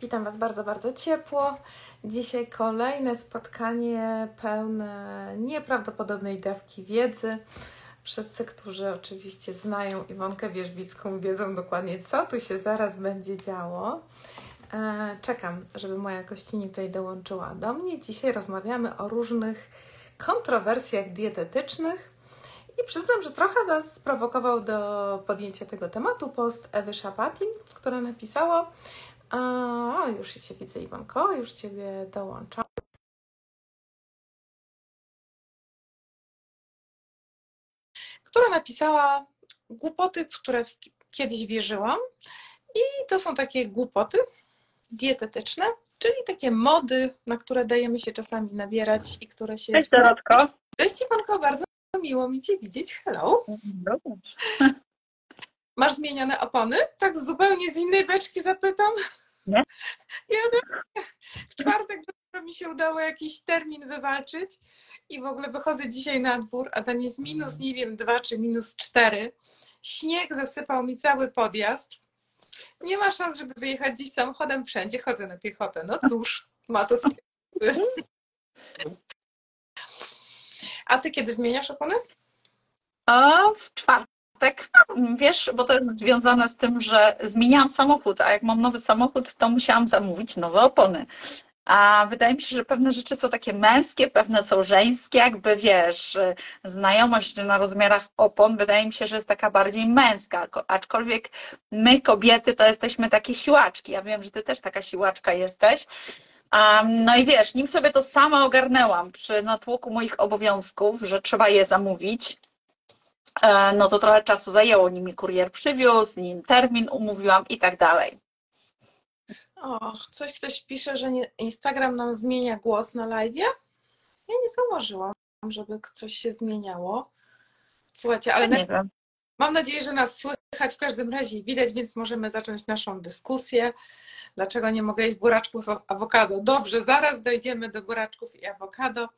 Witam Was bardzo, bardzo ciepło. Dzisiaj kolejne spotkanie pełne nieprawdopodobnej dawki wiedzy. Wszyscy, którzy oczywiście znają Iwonkę Wierzbicką, wiedzą dokładnie, co tu się zaraz będzie działo. E, czekam, żeby moja gościni tutaj dołączyła do mnie. Dzisiaj rozmawiamy o różnych kontrowersjach dietetycznych. I przyznam, że trochę nas sprowokował do podjęcia tego tematu post Ewy Szapatin, która napisała, a, już Cię widzę, Iwonko, już Ciebie dołączam. Która napisała głupoty, w które kiedyś wierzyłam. I to są takie głupoty dietetyczne, czyli takie mody, na które dajemy się czasami nabierać i które się. Cześć Dorotko. Cześć Iwonko, bardzo miło mi Cię widzieć. Hello. Masz zmienione opony? Tak zupełnie z innej beczki zapytam. Nie? Ja w czwartek mi się udało jakiś termin wywalczyć i w ogóle wychodzę dzisiaj na dwór, a tam jest minus, nie wiem, dwa czy minus cztery. Śnieg zasypał mi cały podjazd. Nie ma szans, żeby wyjechać dziś samochodem wszędzie. Chodzę na piechotę. No cóż, ma to swoje. A ty kiedy zmieniasz opony? A w czwartek tak, wiesz, bo to jest związane z tym, że zmieniałam samochód, a jak mam nowy samochód, to musiałam zamówić nowe opony. A wydaje mi się, że pewne rzeczy są takie męskie, pewne są żeńskie, jakby wiesz, znajomość na rozmiarach opon wydaje mi się, że jest taka bardziej męska, aczkolwiek my kobiety to jesteśmy takie siłaczki. Ja wiem, że ty też taka siłaczka jesteś. Um, no i wiesz, nim sobie to sama ogarnęłam przy natłoku moich obowiązków, że trzeba je zamówić, no to trochę czasu zajęło, nim mi kurier przywiózł, nim termin umówiłam i tak dalej. Och, coś ktoś pisze, że Instagram nam zmienia głos na live. Ja nie zauważyłam, żeby coś się zmieniało. Słuchajcie, ale ja nie wiem. mam nadzieję, że nas słychać w każdym razie widać, więc możemy zacząć naszą dyskusję. Dlaczego nie mogę jeść buraczków awokado? Dobrze, zaraz dojdziemy do buraczków i awokado.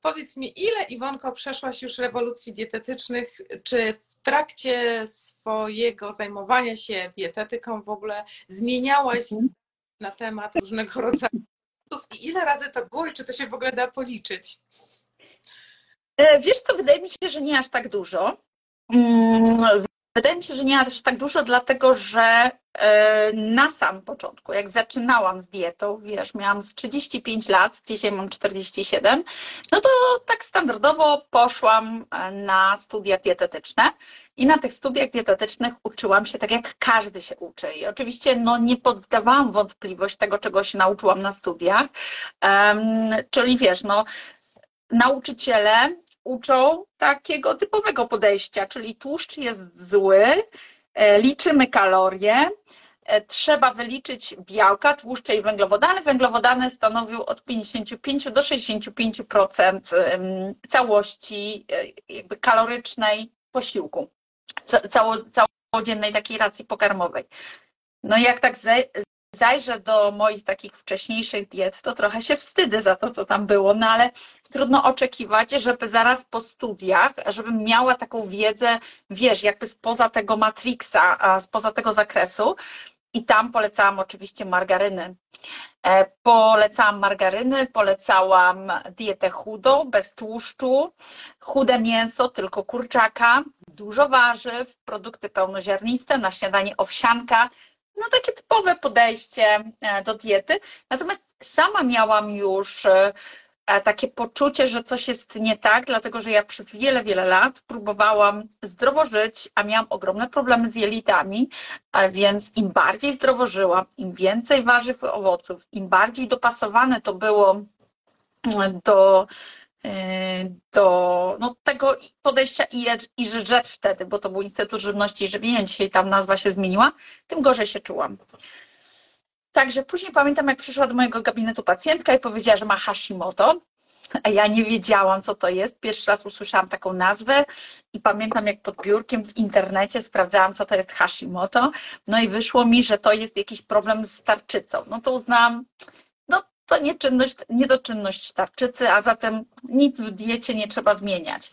Powiedz mi, ile Iwonko przeszłaś już rewolucji dietetycznych? Czy w trakcie swojego zajmowania się dietetyką w ogóle zmieniałaś mhm. na temat różnego rodzaju i ile razy to było i czy to się w ogóle da policzyć? E, wiesz co, wydaje mi się, że nie aż tak dużo. Wydaje mi się, że nie aż tak dużo, dlatego że E, na sam początku, jak zaczynałam z dietą, wiesz, miałam z 35 lat, dzisiaj mam 47, no to tak standardowo poszłam e, na studia dietetyczne i na tych studiach dietetycznych uczyłam się tak, jak każdy się uczy. I oczywiście no, nie poddawałam wątpliwość tego, czego się nauczyłam na studiach, um, czyli wiesz, no, nauczyciele uczą takiego typowego podejścia, czyli tłuszcz jest zły, E, liczymy kalorie, e, trzeba wyliczyć białka, tłuszcze i węglowodany. Węglowodany stanowią od 55 do 65% całości e, jakby kalorycznej posiłku, cało, całodziennej takiej racji pokarmowej. No jak tak zajrzę do moich takich wcześniejszych diet, to trochę się wstydzę za to, co tam było, no ale trudno oczekiwać, żeby zaraz po studiach, żebym miała taką wiedzę, wiesz, jakby spoza tego matrixa, spoza tego zakresu. I tam polecałam oczywiście margaryny. E, polecałam margaryny, polecałam dietę chudą, bez tłuszczu, chude mięso, tylko kurczaka, dużo warzyw, produkty pełnoziarniste, na śniadanie owsianka, no takie typowe podejście e, do diety. Natomiast sama miałam już e, e, takie poczucie, że coś jest nie tak, dlatego że ja przez wiele, wiele lat próbowałam zdrowo żyć, a miałam ogromne problemy z jelitami, więc im bardziej zdrowo żyłam, im więcej warzyw i owoców, im bardziej dopasowane to było do do no, tego podejścia i, i rzecz wtedy, bo to był Instytut Żywności i Żywienia, dzisiaj tam nazwa się zmieniła, tym gorzej się czułam. Także później pamiętam, jak przyszła do mojego gabinetu pacjentka i powiedziała, że ma Hashimoto, a ja nie wiedziałam, co to jest. Pierwszy raz usłyszałam taką nazwę i pamiętam, jak pod biurkiem w internecie sprawdzałam, co to jest Hashimoto. No i wyszło mi, że to jest jakiś problem z tarczycą. No to uznałam, to nieczynność, niedoczynność tarczycy, a zatem nic w diecie nie trzeba zmieniać.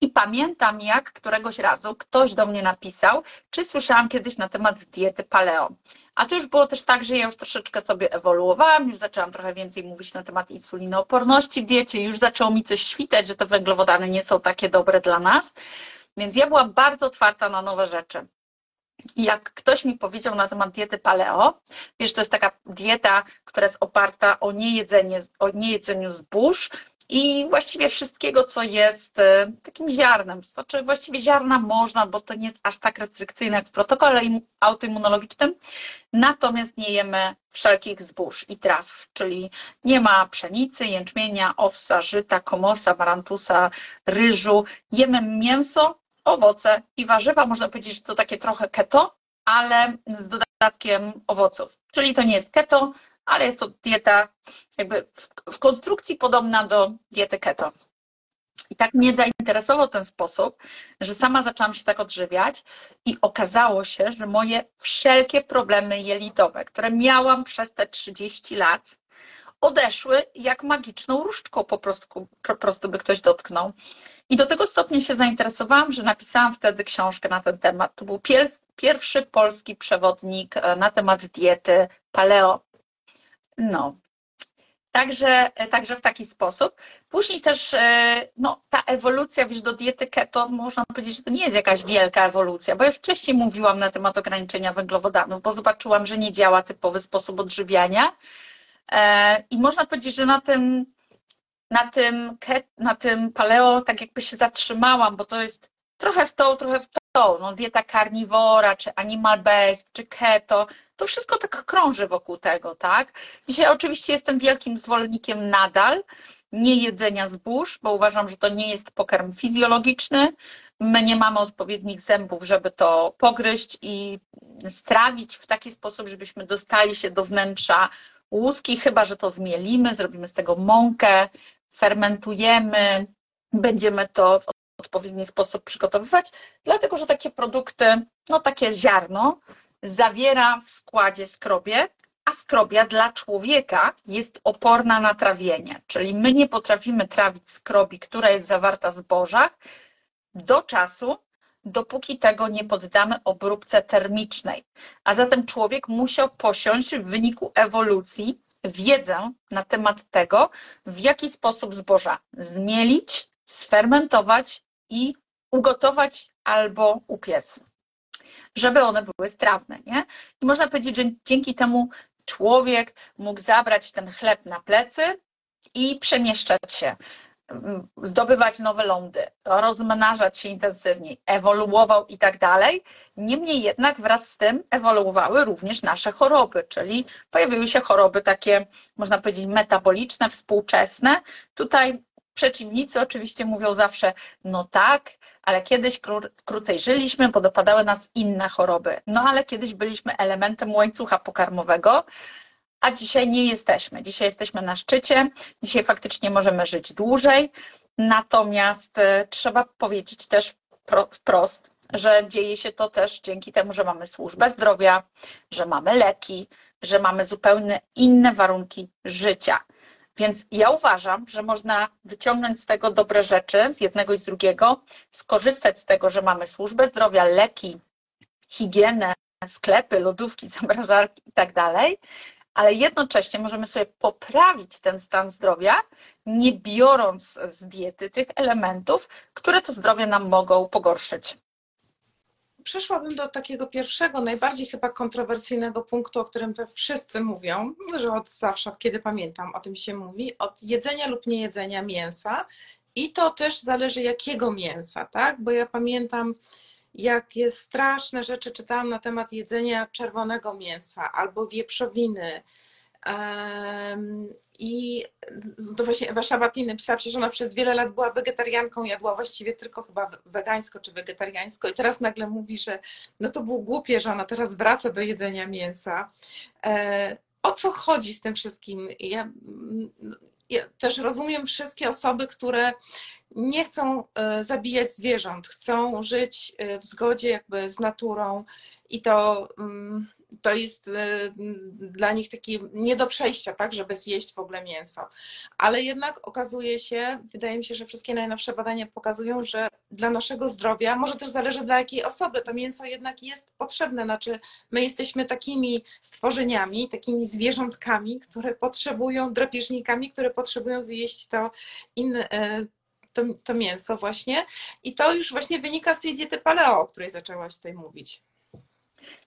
I pamiętam, jak któregoś razu ktoś do mnie napisał, czy słyszałam kiedyś na temat diety paleo. A to już było też tak, że ja już troszeczkę sobie ewoluowałam, już zaczęłam trochę więcej mówić na temat insulinooporności w diecie, już zaczęło mi coś świtać, że te węglowodany nie są takie dobre dla nas. Więc ja byłam bardzo otwarta na nowe rzeczy. Jak ktoś mi powiedział na temat diety paleo, wiesz, to jest taka dieta, która jest oparta o niejedzenie, o niejedzeniu zbóż, i właściwie wszystkiego, co jest e, takim ziarnem. Znaczy właściwie ziarna można, bo to nie jest aż tak restrykcyjne jak w protokole autoimmunologicznym, natomiast nie jemy wszelkich zbóż i traw, czyli nie ma pszenicy, jęczmienia, owsa, żyta, komosa, marantusa, ryżu. Jemy mięso, owoce i warzywa. Można powiedzieć, że to takie trochę keto, ale z dodatkiem owoców. Czyli to nie jest keto, ale jest to dieta jakby w konstrukcji podobna do diety keto. I tak mnie zainteresował ten sposób, że sama zaczęłam się tak odżywiać i okazało się, że moje wszelkie problemy jelitowe, które miałam przez te 30 lat, odeszły jak magiczną różdżką po prostu, po prostu by ktoś dotknął. I do tego stopnia się zainteresowałam, że napisałam wtedy książkę na ten temat. To był pierwszy polski przewodnik e, na temat diety paleo. No. Także, także w taki sposób. Później też e, no, ta ewolucja wiesz, do diety keto, można powiedzieć, że to nie jest jakaś wielka ewolucja, bo ja wcześniej mówiłam na temat ograniczenia węglowodanów, bo zobaczyłam, że nie działa typowy sposób odżywiania. E, I można powiedzieć, że na tym, na tym, na tym paleo tak jakby się zatrzymałam, bo to jest trochę w to, trochę w to. No, dieta karniwora, czy animal based, czy keto, to wszystko tak krąży wokół tego, tak? Dzisiaj oczywiście jestem wielkim zwolennikiem nadal nie jedzenia zbóż, bo uważam, że to nie jest pokarm fizjologiczny. My nie mamy odpowiednich zębów, żeby to pogryźć i strawić w taki sposób, żebyśmy dostali się do wnętrza łuski, chyba że to zmielimy, zrobimy z tego mąkę, fermentujemy, będziemy to w odpowiedni sposób przygotowywać, dlatego że takie produkty, no takie ziarno, zawiera w składzie skrobie, a skrobia dla człowieka jest oporna na trawienie, czyli my nie potrafimy trawić skrobi, która jest zawarta w zbożach do czasu, dopóki tego nie poddamy obróbce termicznej. A zatem człowiek musiał posiąść w wyniku ewolucji wiedzę na temat tego, w jaki sposób zboża zmielić, sfermentować i ugotować albo upiec żeby one były strawne. Nie? I można powiedzieć, że dzięki temu człowiek mógł zabrać ten chleb na plecy i przemieszczać się, zdobywać nowe lądy, rozmnażać się intensywniej, ewoluował i tak dalej. Niemniej jednak wraz z tym ewoluowały również nasze choroby, czyli pojawiły się choroby takie, można powiedzieć, metaboliczne, współczesne. Tutaj Przeciwnicy oczywiście mówią zawsze, no tak, ale kiedyś kró, krócej żyliśmy, bo dopadały nas inne choroby. No ale kiedyś byliśmy elementem łańcucha pokarmowego, a dzisiaj nie jesteśmy. Dzisiaj jesteśmy na szczycie, dzisiaj faktycznie możemy żyć dłużej, natomiast e, trzeba powiedzieć też wprost, że dzieje się to też dzięki temu, że mamy służbę zdrowia, że mamy leki, że mamy zupełnie inne warunki życia. Więc ja uważam, że można wyciągnąć z tego dobre rzeczy, z jednego i z drugiego, skorzystać z tego, że mamy służbę zdrowia, leki, higienę, sklepy, lodówki, zamrażarki i tak dalej, ale jednocześnie możemy sobie poprawić ten stan zdrowia, nie biorąc z diety tych elementów, które to zdrowie nam mogą pogorszyć przeszłabym do takiego pierwszego, najbardziej chyba kontrowersyjnego punktu, o którym to wszyscy mówią, że od zawsze, od kiedy pamiętam, o tym się mówi, od jedzenia lub niejedzenia mięsa. I to też zależy jakiego mięsa, tak? Bo ja pamiętam, jakie straszne rzeczy czytałam na temat jedzenia czerwonego mięsa albo wieprzowiny. I to właśnie Ewa Szabatin napisała, że ona przez wiele lat była wegetarianką, jadła właściwie tylko chyba wegańsko czy wegetariańsko i teraz nagle mówi, że no to było głupie, że ona teraz wraca do jedzenia mięsa. E, o co chodzi z tym wszystkim? Ja, ja też rozumiem wszystkie osoby, które nie chcą e, zabijać zwierząt, chcą żyć e, w zgodzie jakby z naturą i to, mm, to jest e, dla nich taki nie do przejścia, tak, żeby zjeść w ogóle mięso. Ale jednak okazuje się, wydaje mi się, że wszystkie najnowsze badania pokazują, że dla naszego zdrowia, może też zależy dla jakiej osoby, to mięso jednak jest potrzebne. Znaczy, my jesteśmy takimi stworzeniami, takimi zwierzątkami, które potrzebują, drapieżnikami, które potrzebują zjeść to inne to, to mięso właśnie. I to już właśnie wynika z tej diety paleo, o której zaczęłaś tutaj mówić.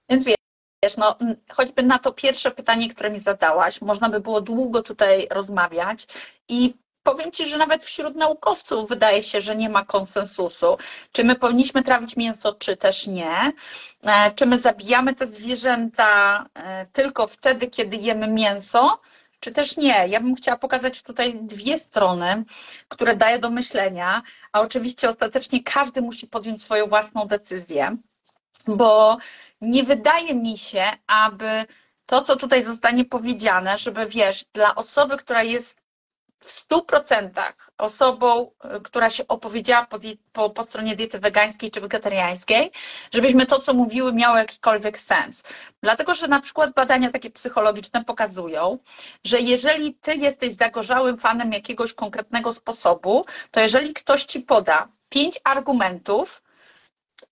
Więc wiesz, no, choćby na to pierwsze pytanie, które mi zadałaś, można by było długo tutaj rozmawiać i powiem Ci, że nawet wśród naukowców wydaje się, że nie ma konsensusu, czy my powinniśmy trawić mięso, czy też nie. E, czy my zabijamy te zwierzęta e, tylko wtedy, kiedy jemy mięso, czy też nie. Ja bym chciała pokazać tutaj dwie strony, które dają do myślenia, a oczywiście ostatecznie każdy musi podjąć swoją własną decyzję, bo nie wydaje mi się, aby to, co tutaj zostanie powiedziane, żeby wiesz, dla osoby, która jest w stu procentach osobą, y, która się opowiedziała po, po, po, stronie diety wegańskiej czy wegetariańskiej, żebyśmy to, co mówiły, miało jakikolwiek sens. Dlatego, że na przykład badania takie psychologiczne pokazują, że jeżeli ty jesteś zagorzałym fanem jakiegoś konkretnego sposobu, to jeżeli ktoś ci poda pięć argumentów,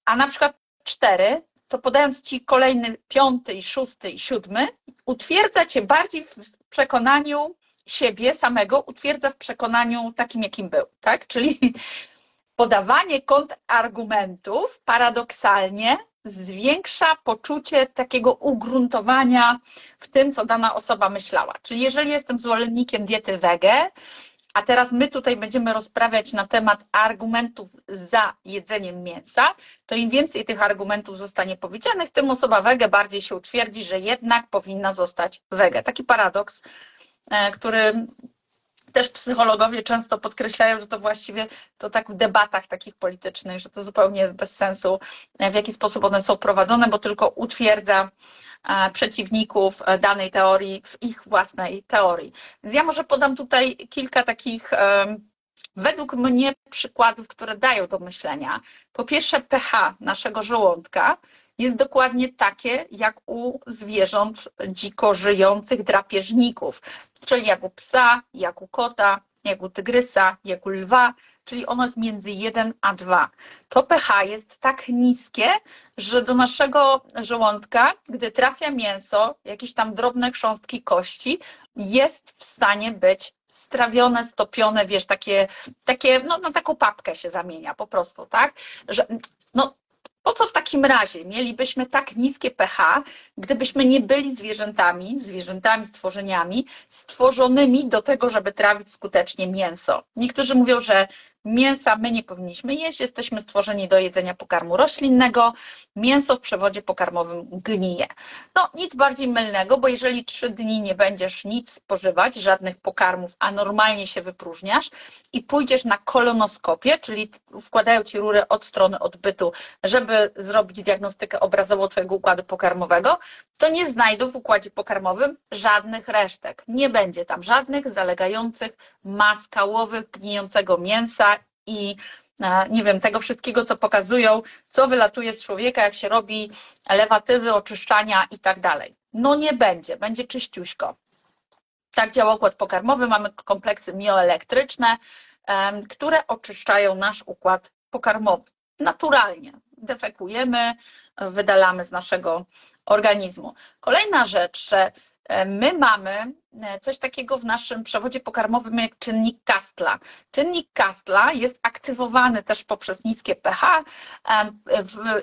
a na przykład cztery, to podając ci kolejny piąty i szósty i siódmy, utwierdza cię bardziej w przekonaniu, siebie samego utwierdza w przekonaniu takim, jakim był, tak? Czyli podawanie kontrargumentów paradoksalnie zwiększa poczucie takiego ugruntowania w tym, co dana osoba myślała. Czyli jeżeli jestem zwolennikiem diety wege, a teraz my tutaj będziemy rozprawiać na temat argumentów za jedzeniem mięsa, to im więcej tych argumentów zostanie powiedzianych, tym osoba wege bardziej się utwierdzi, że jednak powinna zostać wege. Taki paradoks który też psychologowie często podkreślają, że to właściwie to tak w debatach takich politycznych, że to zupełnie jest bez sensu, e, w jaki sposób one są prowadzone, bo tylko utwierdza e, przeciwników danej teorii w ich własnej teorii. Więc ja może podam tutaj kilka takich według mnie przykładów, które dają do myślenia. Po pierwsze pH naszego żołądka jest dokładnie takie jak u zwierząt dziko żyjących drapieżników, czyli jak u psa, jak u kota, jak u tygrysa, jak u lwa, czyli ono jest między 1 a 2. To pH jest tak niskie, że do naszego żołądka, gdy trafia mięso, jakieś tam drobne chrząstki kości, jest w stanie być strawione, stopione, wiesz, takie, takie no na taką papkę się zamienia po prostu, tak? Że, no, po co w takim razie mielibyśmy tak niskie pH, gdybyśmy nie byli zwierzętami, zwierzętami, stworzeniami stworzonymi do tego, żeby trawić skutecznie mięso? Niektórzy mówią, że Mięsa my nie powinniśmy jeść, jesteśmy stworzeni do jedzenia pokarmu roślinnego. Mięso w przewodzie pokarmowym gnije. No nic bardziej mylnego, bo jeżeli trzy dni nie będziesz nic spożywać, żadnych pokarmów, a normalnie się wypróżniasz i pójdziesz na kolonoskopię, czyli wkładają ci rurę od strony odbytu, żeby zrobić diagnostykę obrazową twojego układu pokarmowego, to nie znajdą w układzie pokarmowym żadnych resztek. Nie będzie tam żadnych zalegających mas kałowych, gnijącego mięsa, i e, nie wiem, tego wszystkiego, co pokazują, co wylatuje z człowieka, jak się robi lewatywy, oczyszczania i tak dalej. No nie będzie, będzie czyściuśko. Tak działa układ pokarmowy, mamy kompleksy mioelektryczne, które oczyszczają nasz układ pokarmowy naturalnie. Defekujemy, wydalamy z naszego organizmu. Kolejna rzecz, że e, my mamy coś takiego w naszym przewodzie pokarmowym jak czynnik Kastla. Czynnik Kastla jest aktywowany też poprzez niskie pH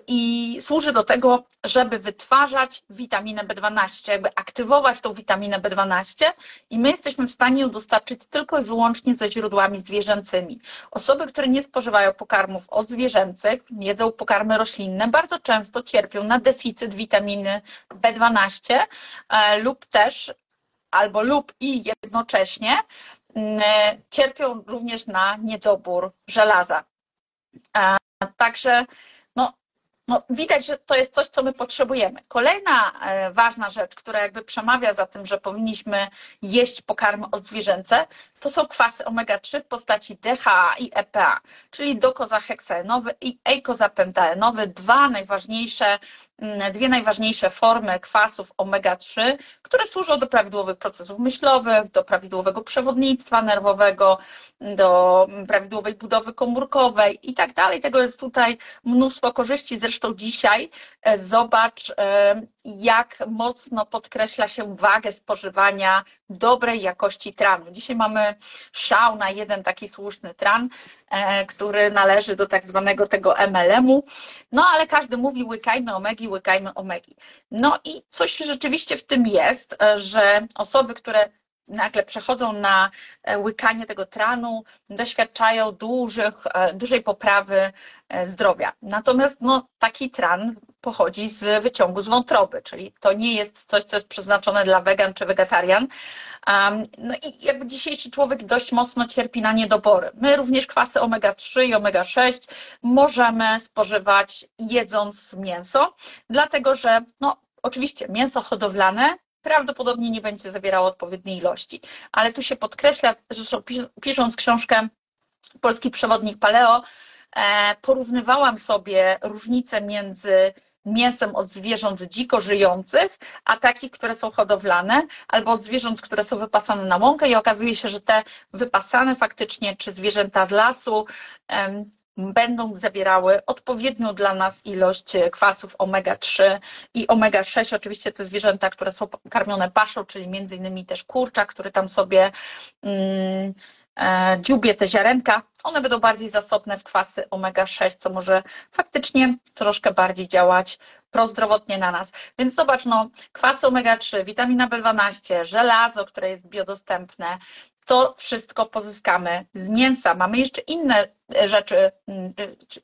i służy do tego, żeby wytwarzać witaminę B12, jakby aktywować tą witaminę B12 i my jesteśmy w stanie ją dostarczyć tylko i wyłącznie ze źródłami zwierzęcymi. Osoby, które nie spożywają pokarmów odzwierzęcych, jedzą pokarmy roślinne, bardzo często cierpią na deficyt witaminy B12 e, lub też albo lub i jednocześnie mm, cierpią również na niedobór żelaza. Także no, no, widać, że to jest coś, co my potrzebujemy. Kolejna e, ważna rzecz, która jakby przemawia za tym, że powinniśmy jeść pokarmy odzwierzęce, to są kwasy omega-3 w postaci DHA i EPA, czyli dokozaheksaenowy i eikozapentaenowy, dwa najważniejsze dwie najważniejsze formy kwasów omega-3, które służą do prawidłowych procesów myślowych, do prawidłowego przewodnictwa nerwowego, do prawidłowej budowy komórkowej i tak dalej. Tego jest tutaj mnóstwo korzyści. Zresztą dzisiaj e, zobacz, e, jak mocno podkreśla się wagę spożywania dobrej jakości tranu. Dzisiaj mamy szał na jeden taki słuszny tran, e, który należy do tak zwanego tego MLM-u, no ale każdy mówi łykajmy omegi, łykajmy omegi. No i coś rzeczywiście w tym jest, e, że osoby, które nagle przechodzą na e, łykanie tego tranu, doświadczają dużych, dużej poprawy zdrowia. Natomiast no, taki tran pochodzi z wyciągu z wątroby, czyli to nie jest coś, co jest przeznaczone dla wegan czy wegetarian. No i jakby dzisiejszy człowiek dość mocno cierpi na niedobory. My również kwasy omega-3 i omega-6 możemy spożywać jedząc mięso, dlatego że no, oczywiście mięso hodowlane prawdopodobnie nie będzie zawierało odpowiedniej ilości, ale tu się podkreśla, że pisząc książkę Polski Przewodnik Paleo, e, porównywałam sobie różnice między mięsem od zwierząt dziko żyjących, a takich, które są hodowlane, albo od zwierząt, które są wypasane na łąkę i okazuje się, że te wypasane faktycznie, czy zwierzęta z lasu, będą zawierały odpowiednią dla nas ilość kwasów omega-3 i omega-6. Oczywiście te zwierzęta, które są karmione paszą, czyli między innymi też kurczak, który tam sobie mm, E, dziubie, te ziarenka, one będą bardziej zasobne w kwasy omega-6, co może faktycznie troszkę bardziej działać prozdrowotnie na nas. Więc zobacz, no, kwasy omega-3, witamina B12, żelazo, które jest biodostępne, to wszystko pozyskamy z mięsa. Mamy jeszcze inne rzeczy, mm,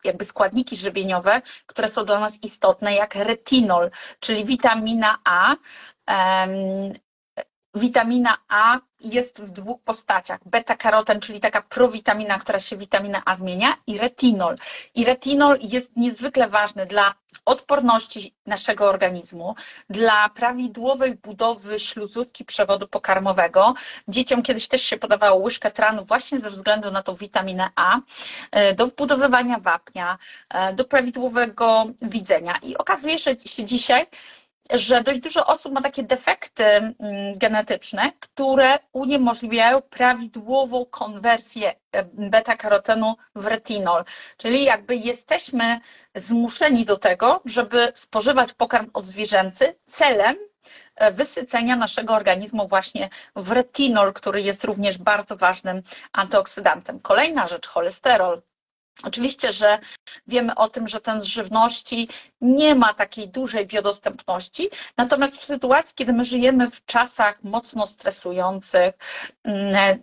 jakby składniki żywieniowe, które są dla nas istotne, jak retinol, czyli witamina A, Witamina A jest w dwóch postaciach. Beta-karoten, czyli taka prowitamina, która się witamina A zmienia i retinol. I retinol jest niezwykle ważny dla odporności naszego organizmu, dla prawidłowej budowy śluzówki przewodu pokarmowego. Dzieciom kiedyś też się podawało łyżkę tranu właśnie ze względu na tą witaminę A, e, do wbudowywania wapnia, e, do prawidłowego widzenia. I okazuje się dzisiaj, że dość dużo osób ma takie defekty mm, genetyczne, które uniemożliwiają prawidłową konwersję beta-karotenu w retinol. Czyli jakby jesteśmy zmuszeni do tego, żeby spożywać pokarm odzwierzęcy celem e, wysycenia naszego organizmu właśnie w retinol, który jest również bardzo ważnym antyoksydantem. Kolejna rzecz, cholesterol. Oczywiście, że wiemy o tym, że ten z żywności nie ma takiej dużej biodostępności, natomiast w sytuacji, kiedy my żyjemy w czasach mocno stresujących, mm,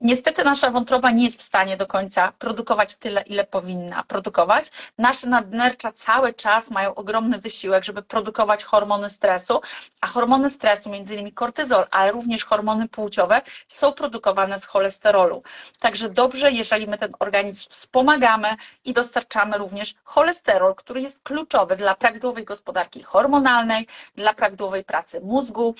niestety nasza wątroba nie jest w stanie do końca produkować tyle, ile powinna produkować. Nasze nadnercza cały czas mają ogromny wysiłek, żeby produkować hormony stresu, a hormony stresu, między innymi kortyzol, ale również hormony płciowe, są produkowane z cholesterolu. Także dobrze, jeżeli my ten organizm wspomagamy i dostarczamy również cholesterol, który jest kluczowy dla prawidłowej gospodarki hormonalnej, dla prawidłowej pracy mózgu.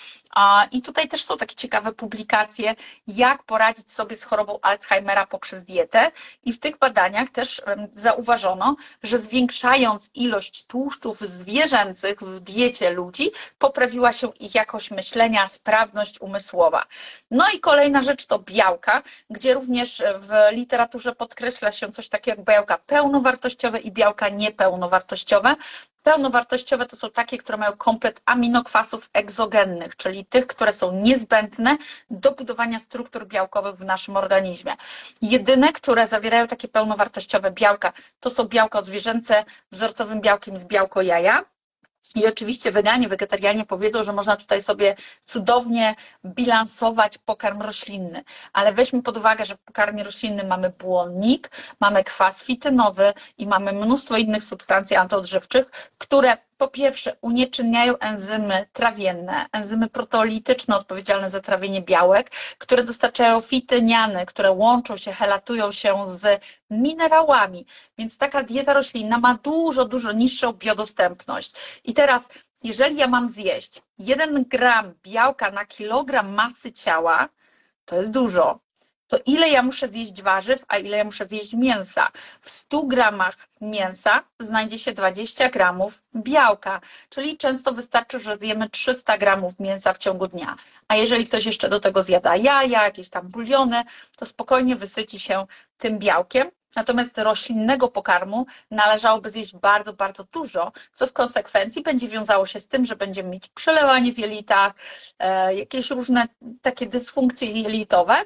I tutaj też są takie ciekawe publikacje, jak poradzić sobie z chorobą Alzheimera poprzez dietę. I w tych badaniach też zauważono, że zwiększając ilość tłuszczów zwierzęcych w diecie ludzi, poprawiła się ich jakość myślenia, sprawność umysłowa. No i kolejna rzecz to białka, gdzie również w literaturze podkreśla się coś takiego jak białka pełnowartościowe i białka niepełnowartościowe. Pełnowartościowe to są takie, które mają komplet aminokwasów egzogennych, czyli tych, które są niezbędne do budowania struktur białkowych w naszym organizmie. Jedyne, które zawierają takie pełnowartościowe białka, to są białka odzwierzęce, wzorcowym białkiem jest białko jaja, i oczywiście weganie, wegetarianie powiedzą, że można tutaj sobie cudownie bilansować pokarm roślinny, ale weźmy pod uwagę, że w pokarmie roślinnym mamy błonnik, mamy kwas fitynowy i mamy mnóstwo innych substancji antyodżywczych, które po pierwsze unieczynniają enzymy trawienne, enzymy proteolityczne odpowiedzialne za trawienie białek, które dostarczają fityniany, które łączą się, helatują się z minerałami. Więc taka dieta roślinna ma dużo, dużo niższą biodostępność. I teraz, jeżeli ja mam zjeść 1 gram białka na kilogram masy ciała, to jest dużo to ile ja muszę zjeść warzyw, a ile ja muszę zjeść mięsa. W 100 gramach mięsa znajdzie się 20 gramów białka, czyli często wystarczy, że zjemy 300 gramów mięsa w ciągu dnia. A jeżeli ktoś jeszcze do tego zjada jaja, jakieś tam buliony, to spokojnie wysyci się tym białkiem. Natomiast roślinnego pokarmu należałoby zjeść bardzo, bardzo dużo, co w konsekwencji będzie wiązało się z tym, że będziemy mieć przelewanie w jelitach, e, jakieś różne takie dysfunkcje jelitowe.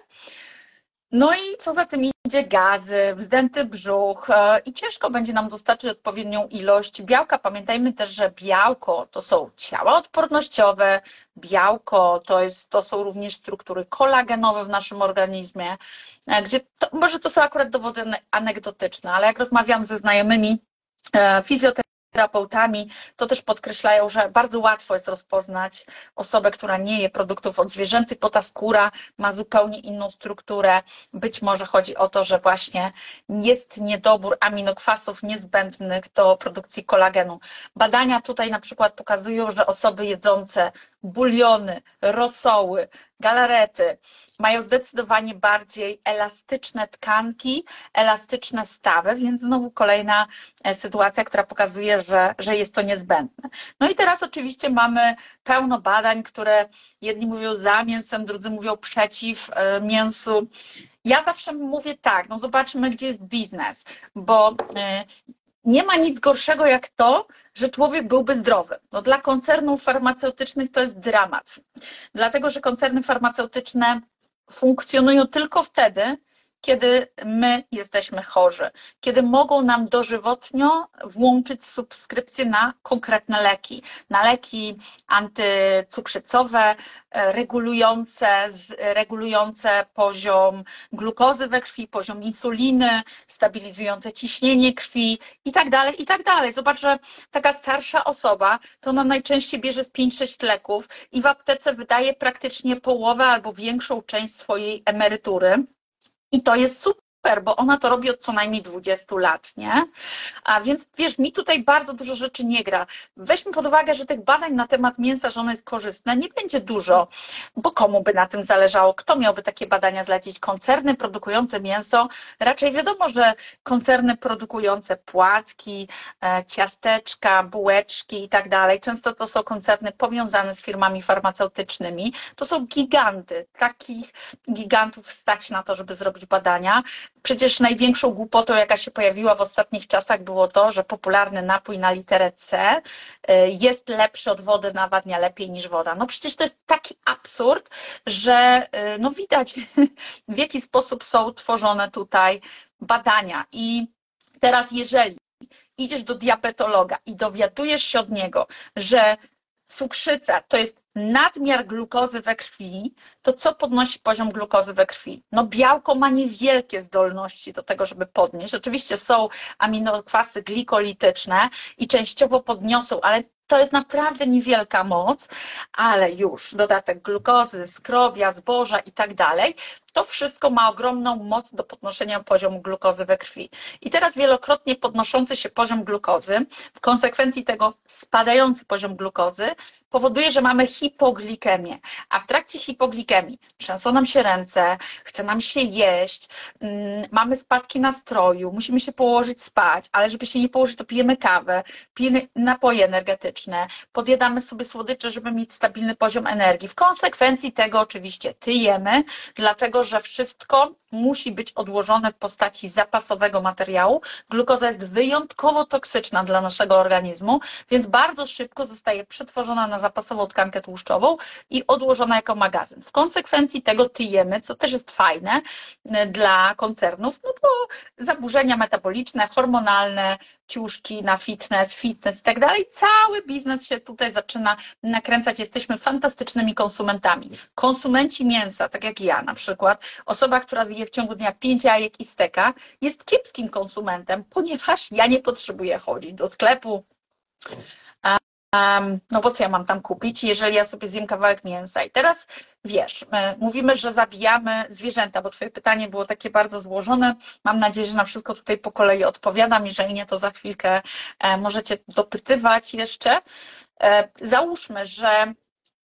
No i co za tym idzie gazy, wzdęty brzuch e, i ciężko będzie nam dostarczyć odpowiednią ilość białka. Pamiętajmy też, że białko to są ciała odpornościowe, białko to, jest, to są również struktury kolagenowe w naszym organizmie, e, gdzie to, może to są akurat dowody anegdotyczne, ale jak rozmawiam ze znajomymi e, fizjoterapeutami, terapeutami, to też podkreślają, że bardzo łatwo jest rozpoznać osobę, która nie je produktów odzwierzęcych, bo ta skóra ma zupełnie inną strukturę. Być może chodzi o to, że właśnie jest niedobór aminokwasów niezbędnych do produkcji kolagenu. Badania tutaj na przykład pokazują, że osoby jedzące buliony, rosoły, galarety mają zdecydowanie bardziej elastyczne tkanki, elastyczne stawy, więc znowu kolejna e, sytuacja, która pokazuje, że, że jest to niezbędne. No i teraz oczywiście mamy pełno badań, które jedni mówią za mięsem, drudzy mówią przeciw e, mięsu. Ja zawsze mówię tak, no zobaczmy, gdzie jest biznes, bo e, nie ma nic gorszego jak to, że człowiek byłby zdrowy. No, dla koncernów farmaceutycznych to jest dramat, dlatego że koncerny farmaceutyczne funkcjonują tylko wtedy, kiedy my jesteśmy chorzy, kiedy mogą nam dożywotnio włączyć subskrypcję na konkretne leki, na leki antycukrzycowe, e, regulujące, regulujące poziom glukozy we krwi, poziom insuliny, stabilizujące ciśnienie krwi i tak dalej, i tak dalej. Zobacz, że taka starsza osoba to ona najczęściej bierze z 5-6 leków i w aptece wydaje praktycznie połowę albo większą część swojej emerytury i to jest super super, bo ona to robi od co najmniej 20 lat, nie? A więc wiesz, mi tutaj bardzo dużo rzeczy nie gra. Weźmy pod uwagę, że tych badań na temat mięsa, że ono jest korzystne, nie będzie dużo, bo komu by na tym zależało? Kto miałby takie badania zlecić? Koncerny produkujące mięso, raczej wiadomo, że koncerny produkujące płatki, e, ciasteczka, bułeczki i tak dalej, często to są koncerny powiązane z firmami farmaceutycznymi, to są giganty, takich gigantów stać na to, żeby zrobić badania, Przecież największą głupotą, jaka się pojawiła w ostatnich czasach, było to, że popularny napój na literę C y, jest lepszy od wody, nawadnia lepiej niż woda. No przecież to jest taki absurd, że y, no widać, w jaki sposób są tworzone tutaj badania. I teraz, jeżeli idziesz do diabetologa i dowiadujesz się od niego, że cukrzyca to jest nadmiar glukozy we krwi, to co podnosi poziom glukozy we krwi? No białko ma niewielkie zdolności do tego, żeby podnieść. Oczywiście są aminokwasy glikolityczne i częściowo podniosą, ale to jest naprawdę niewielka moc, ale już dodatek glukozy, skrobia, zboża i tak dalej, to wszystko ma ogromną moc do podnoszenia poziomu glukozy we krwi. I teraz wielokrotnie podnoszący się poziom glukozy, w konsekwencji tego spadający poziom glukozy, powoduje, że mamy hipoglikemię, a w trakcie hipoglikemii trzęsą nam się ręce, chce nam się jeść, mm, mamy spadki nastroju, musimy się położyć spać, ale żeby się nie położyć, to pijemy kawę, pijemy napoje energetyczne, podjadamy sobie słodycze, żeby mieć stabilny poziom energii. W konsekwencji tego oczywiście tyjemy, dlatego że wszystko musi być odłożone w postaci zapasowego materiału. Glukoza jest wyjątkowo toksyczna dla naszego organizmu, więc bardzo szybko zostaje przetworzona na zapasową tkankę tłuszczową i odłożona jako magazyn. W konsekwencji tego tyjemy, co też jest fajne e, dla koncernów, no bo zaburzenia metaboliczne, hormonalne, ciuszki na fitness, fitness i tak dalej, cały biznes się tutaj zaczyna nakręcać. Jesteśmy fantastycznymi konsumentami. Konsumenci mięsa, tak jak ja na przykład, osoba, która zje w ciągu dnia pięć jajek i steka, jest kiepskim konsumentem, ponieważ ja nie potrzebuję chodzić do sklepu, no bo co ja mam tam kupić, jeżeli ja sobie zjem kawałek mięsa? I teraz wiesz, mówimy, że zabijamy zwierzęta, bo Twoje pytanie było takie bardzo złożone. Mam nadzieję, że na wszystko tutaj po kolei odpowiadam. Jeżeli nie, to za chwilkę e, możecie dopytywać jeszcze. E, załóżmy, że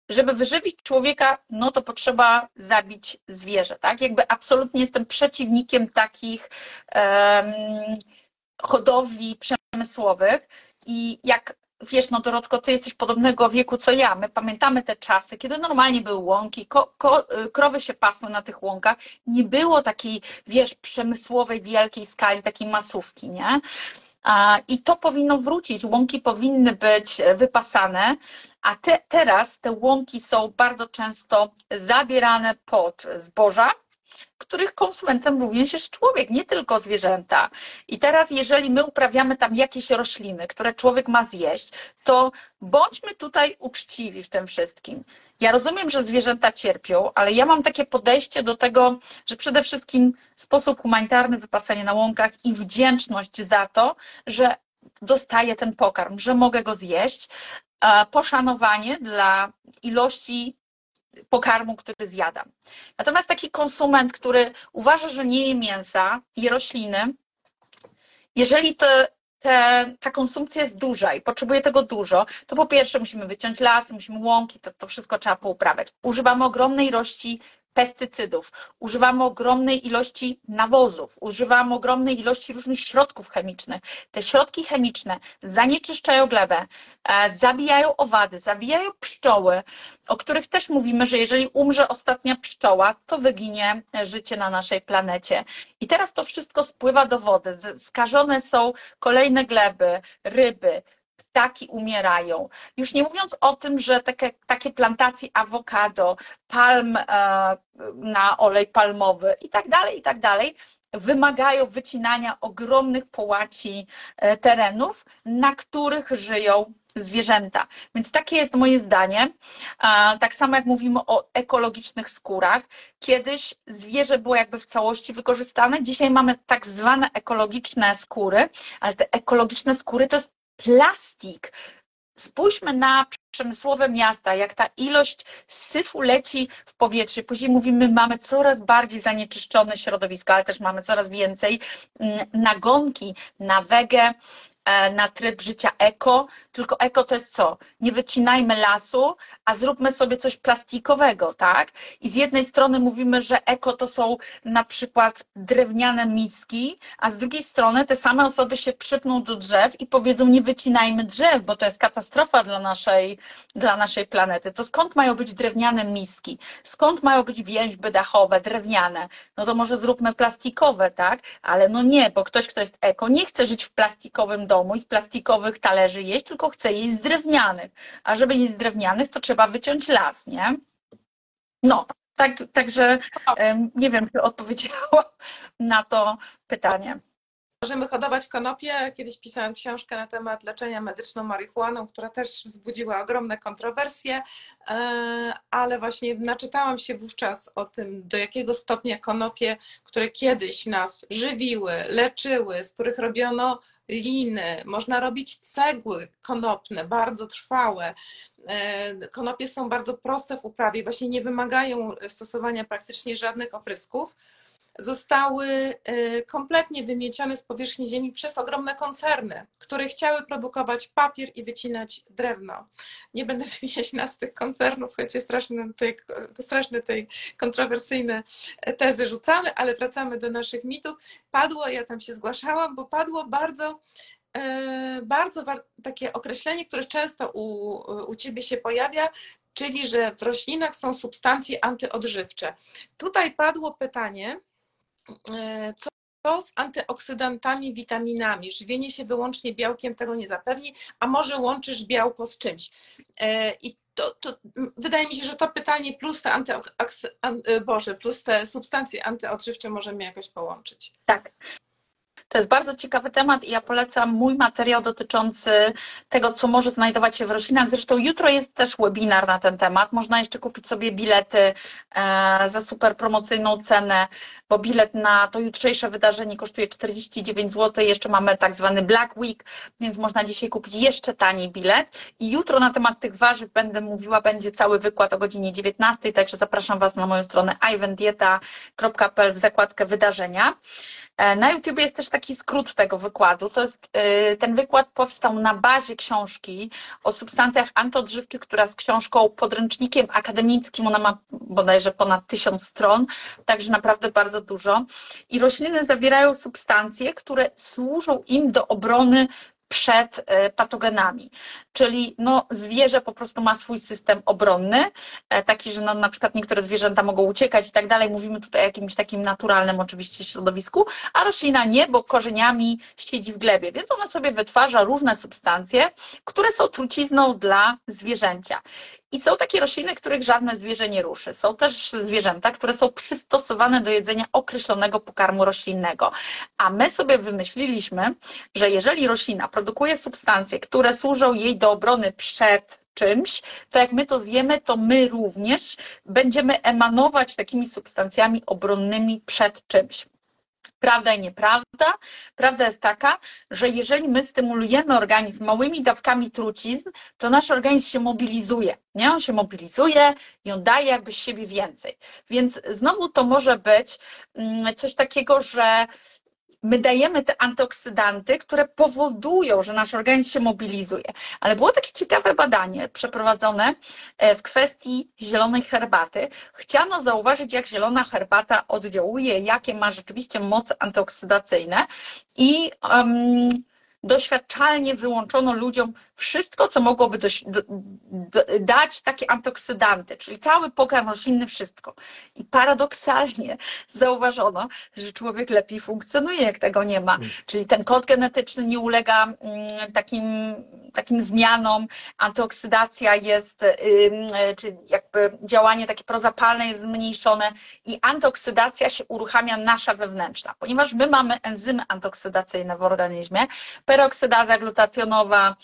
żeby wyżywić człowieka, no to potrzeba zabić zwierzę, tak? Jakby absolutnie jestem przeciwnikiem takich um, hodowli przemysłowych i jak wiesz, no Dorotko, ty jesteś podobnego wieku co ja. My pamiętamy te czasy, kiedy normalnie były łąki, ko, ko, krowy się pasły na tych łąkach. Nie było takiej, wiesz, przemysłowej, wielkiej skali, takiej masówki, nie? I to powinno wrócić. Łąki powinny być wypasane, a te, teraz te łąki są bardzo często zabierane pod zboża, których konsumentem również jest człowiek, nie tylko zwierzęta. I teraz, jeżeli my uprawiamy tam jakieś rośliny, które człowiek ma zjeść, to bądźmy tutaj uczciwi w tym wszystkim. Ja rozumiem, że zwierzęta cierpią, ale ja mam takie podejście do tego, że przede wszystkim sposób humanitarny, wypasanie na łąkach i wdzięczność za to, że dostaję ten pokarm, że mogę go zjeść, poszanowanie dla ilości pokarmu, który zjadam. Natomiast taki konsument, który uważa, że nie je mięsa, je rośliny, jeżeli to, te, ta konsumpcja jest duża i potrzebuje tego dużo, to po pierwsze musimy wyciąć lasy, musimy łąki, to, to wszystko trzeba pouprawiać. Używamy ogromnej ilości pestycydów, używamy ogromnej ilości nawozów, używamy ogromnej ilości różnych środków chemicznych. Te środki chemiczne zanieczyszczają glebę, e, zabijają owady, zabijają pszczoły, o których też mówimy, że jeżeli umrze ostatnia pszczoła, to wyginie życie na naszej planecie. I teraz to wszystko spływa do wody. Skażone są kolejne gleby, ryby, ptaki umierają. Już nie mówiąc o tym, że takie, takie plantacje awokado, palm e, na olej palmowy i tak dalej, i tak dalej, wymagają wycinania ogromnych połaci e, terenów, na których żyją zwierzęta. Więc takie jest moje zdanie. Tak samo jak mówimy o ekologicznych skórach. Kiedyś zwierzę było jakby w całości wykorzystane, dzisiaj mamy tak zwane ekologiczne skóry, ale te ekologiczne skóry to jest plastik. Spójrzmy na przemysłowe miasta, jak ta ilość syfu leci w powietrze. Później mówimy, mamy coraz bardziej zanieczyszczone środowisko, ale też mamy coraz więcej mm, nagonki na wege, na tryb życia eko, tylko eko to jest co? Nie wycinajmy lasu, a zróbmy sobie coś plastikowego, tak? I z jednej strony mówimy, że eko to są na przykład drewniane miski, a z drugiej strony te same osoby się przypną do drzew i powiedzą nie wycinajmy drzew, bo to jest katastrofa dla naszej, dla naszej planety. To skąd mają być drewniane miski? Skąd mają być więźby dachowe, drewniane? No to może zróbmy plastikowe, tak? Ale no nie, bo ktoś, kto jest eko, nie chce żyć w plastikowym domu, domu i z plastikowych talerzy jeść, tylko chce jeść z drewnianych. A żeby jeść z drewnianych, to trzeba wyciąć las, nie? No, tak, także nie wiem, czy odpowiedziałam na to pytanie. Możemy hodować konopie. Kiedyś pisałam książkę na temat leczenia medyczną marihuaną, która też wzbudziła ogromne kontrowersje, e, ale właśnie naczytałam się wówczas o tym, do jakiego stopnia konopie, które kiedyś nas żywiły, leczyły, z których robiono liny, można robić cegły konopne, bardzo trwałe. E, konopie są bardzo proste w uprawie, właśnie nie wymagają stosowania praktycznie żadnych oprysków zostały y, kompletnie wymiecione z powierzchni ziemi przez ogromne koncerny, które chciały produkować papier i wycinać drewno. Nie będę wymieniać nazw tych koncernów, słuchajcie, straszne tej, straszne tej kontrowersyjne tezy rzucamy, ale wracamy do naszych mitów. Padło, ja tam się zgłaszałam, bo padło bardzo y, bardzo takie określenie, które często u, u Ciebie się pojawia, czyli że w roślinach są substancje antyodżywcze. Tutaj padło pytanie, E, co z antyoksydantami, witaminami? Żywienie się wyłącznie białkiem tego nie zapewni, a może łączysz białko z czymś? E, I to, to, wydaje mi się, że to pytanie plus te, antyoks, an, e, Boże, plus te substancje antyodżywcze możemy jakoś połączyć. Tak. To jest bardzo ciekawy temat i ja polecam mój materiał dotyczący tego, co może znajdować się w roślinach. Zresztą jutro jest też webinar na ten temat. Można jeszcze kupić sobie bilety e, za super promocyjną cenę, bo bilet na to jutrzejsze wydarzenie kosztuje 49 zł. Jeszcze mamy tak zwany Black Week, więc można dzisiaj kupić jeszcze taniej bilet. I jutro na temat tych warzyw będę mówiła, będzie cały wykład o godzinie 19, także zapraszam Was na moją stronę ivendieta.pl w zakładkę wydarzenia. E, na YouTube jest też taki skrót tego wykładu. To jest, e, ten wykład powstał na bazie książki o substancjach antodżywczych, która z książką podręcznikiem akademickim, ona ma bodajże ponad tysiąc stron, także naprawdę bardzo dużo. I rośliny zawierają substancje, które służą im do obrony przed e, patogenami. Czyli no, zwierzę po prostu ma swój system obronny, e, taki, że no, na przykład niektóre zwierzęta mogą uciekać i tak dalej. Mówimy tutaj o jakimś takim naturalnym oczywiście środowisku, a roślina nie, bo korzeniami siedzi w glebie, więc ona sobie wytwarza różne substancje, które są trucizną dla zwierzęcia. I są takie rośliny, których żadne zwierzę nie ruszy. Są też zwierzęta, które są przystosowane do jedzenia określonego pokarmu roślinnego. A my sobie wymyśliliśmy, że jeżeli roślina produkuje substancje, które służą jej do obrony przed czymś, to jak my to zjemy, to my również będziemy emanować takimi substancjami obronnymi przed czymś. Prawda i nieprawda. Prawda jest taka, że jeżeli my stymulujemy organizm małymi dawkami trucizn, to nasz organizm się mobilizuje. Nie? On się mobilizuje i on daje jakby z siebie więcej. Więc znowu to może być mm, coś takiego, że my dajemy te antyoksydanty, które powodują, że nasz organizm się mobilizuje. Ale było takie ciekawe badanie przeprowadzone e, w kwestii zielonej herbaty. Chciano zauważyć, jak zielona herbata oddziałuje, jakie ma rzeczywiście moce antyoksydacyjne i um, doświadczalnie wyłączono ludziom wszystko, co mogłoby do, do, do, dać takie antyoksydanty, czyli cały pokarm roślinny, wszystko. I paradoksalnie zauważono, że człowiek lepiej funkcjonuje, jak tego nie ma. Mm. Czyli ten kod genetyczny nie ulega mm, takim, takim zmianom, antyoksydacja jest, czy jakby działanie takie prozapalne jest zmniejszone i antyoksydacja się uruchamia nasza wewnętrzna, ponieważ my mamy enzymy antyoksydacyjne w organizmie, peroksydaza glutationowa,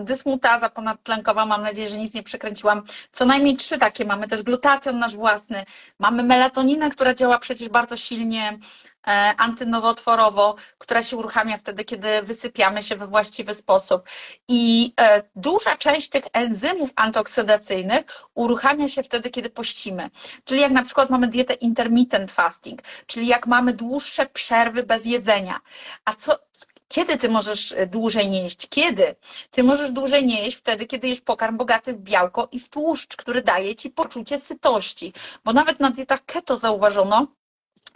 dysmutaza ponadtlenkowa, mam nadzieję, że nic nie przekręciłam. Co najmniej trzy takie mamy, też glutation nasz własny, mamy melatoninę, która działa przecież bardzo silnie e, antynowotworowo, która się uruchamia wtedy, kiedy wysypiamy się we właściwy sposób. I e, duża część tych enzymów antyoksydacyjnych uruchamia się wtedy, kiedy pościmy. Czyli jak na przykład mamy dietę intermittent fasting, czyli jak mamy dłuższe przerwy bez jedzenia. A co, kiedy ty możesz e, dłużej nie jeść? Kiedy? Ty możesz dłużej nie jeść wtedy, kiedy jesz pokarm bogaty w białko i w tłuszcz, który daje ci poczucie sytości. Bo nawet na dietach keto zauważono,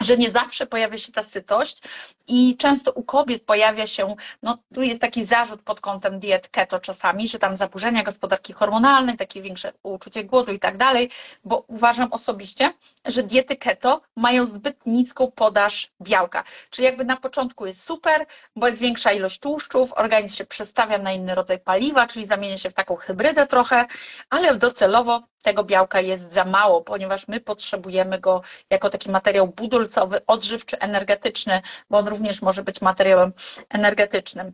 że nie zawsze pojawia się ta sytość i często u kobiet pojawia się, no tu jest taki zarzut pod kątem diet keto czasami, że tam zaburzenia gospodarki hormonalnej, takie większe uczucie głodu i tak dalej, bo uważam osobiście, że diety keto mają zbyt niską podaż białka. Czyli jakby na początku jest super, bo jest większa ilość tłuszczów, organizm się przestawia na inny rodzaj paliwa, czyli zamienia się w taką hybrydę trochę, ale docelowo tego białka jest za mało, ponieważ my potrzebujemy go jako taki materiał budulcowy, odżywczy, energetyczny, bo on również może być materiałem energetycznym.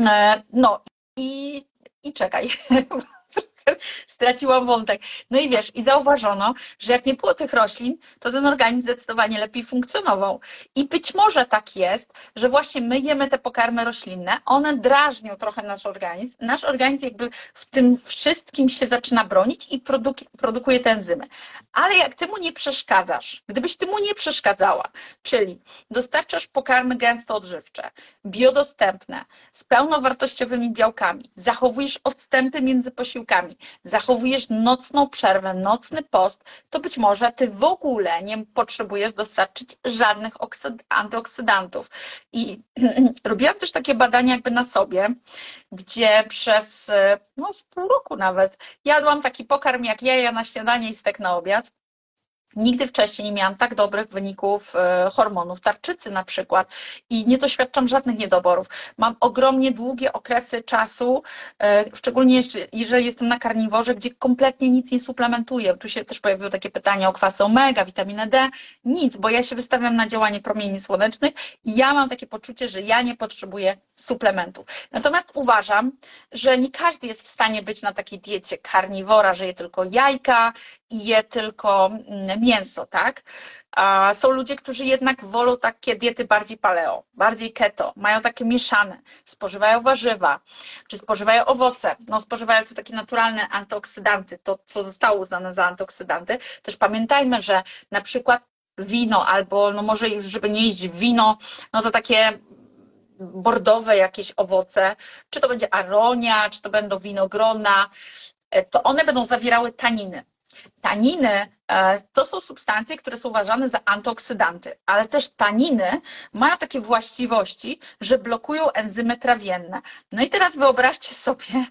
E, no i, i czekaj, straciłam wątek. No i wiesz, i zauważono, że jak nie było tych roślin, to ten organizm zdecydowanie lepiej funkcjonował. I być może tak jest, że właśnie my jemy te pokarmy roślinne, one drażnią trochę nasz organizm. Nasz organizm jakby w tym wszystkim się zaczyna bronić i produk produkuje te enzymy. Ale jak ty mu nie przeszkadzasz, gdybyś ty mu nie przeszkadzała, czyli dostarczasz pokarmy gęsto odżywcze, biodostępne, z pełnowartościowymi białkami, zachowujesz odstępy między posiłkami, zachowujesz nocną przerwę, nocny post, to być może ty w ogóle nie potrzebujesz dostarczyć żadnych antyoksydantów. I robiłam też takie badania jakby na sobie, gdzie przez no, pół roku nawet jadłam taki pokarm jak jaja na śniadanie i stek na obiad. Nigdy wcześniej nie miałam tak dobrych wyników e, hormonów tarczycy na przykład i nie doświadczam żadnych niedoborów. Mam ogromnie długie okresy czasu, e, szczególnie jeżeli jestem na karniworze, gdzie kompletnie nic nie suplementuję. Tu się też pojawiło takie pytanie o kwasy omega, witaminę D. Nic, bo ja się wystawiam na działanie promieni słonecznych i ja mam takie poczucie, że ja nie potrzebuję suplementów. Natomiast uważam, że nie każdy jest w stanie być na takiej diecie karniwora, że je tylko jajka je tylko mm, mięso, tak? A są ludzie, którzy jednak wolą takie diety bardziej paleo, bardziej keto, mają takie mieszane, spożywają warzywa, czy spożywają owoce, no spożywają to takie naturalne antyoksydanty, to co zostało uznane za antyoksydanty. Też pamiętajmy, że na przykład wino albo no może już, żeby nie jeść wino, no to takie bordowe jakieś owoce, czy to będzie aronia, czy to będą winogrona, e, to one będą zawierały taniny. Taniny e, to są substancje, które są uważane za antyoksydanty, ale też taniny mają takie właściwości, że blokują enzymy trawienne. No i teraz wyobraźcie sobie,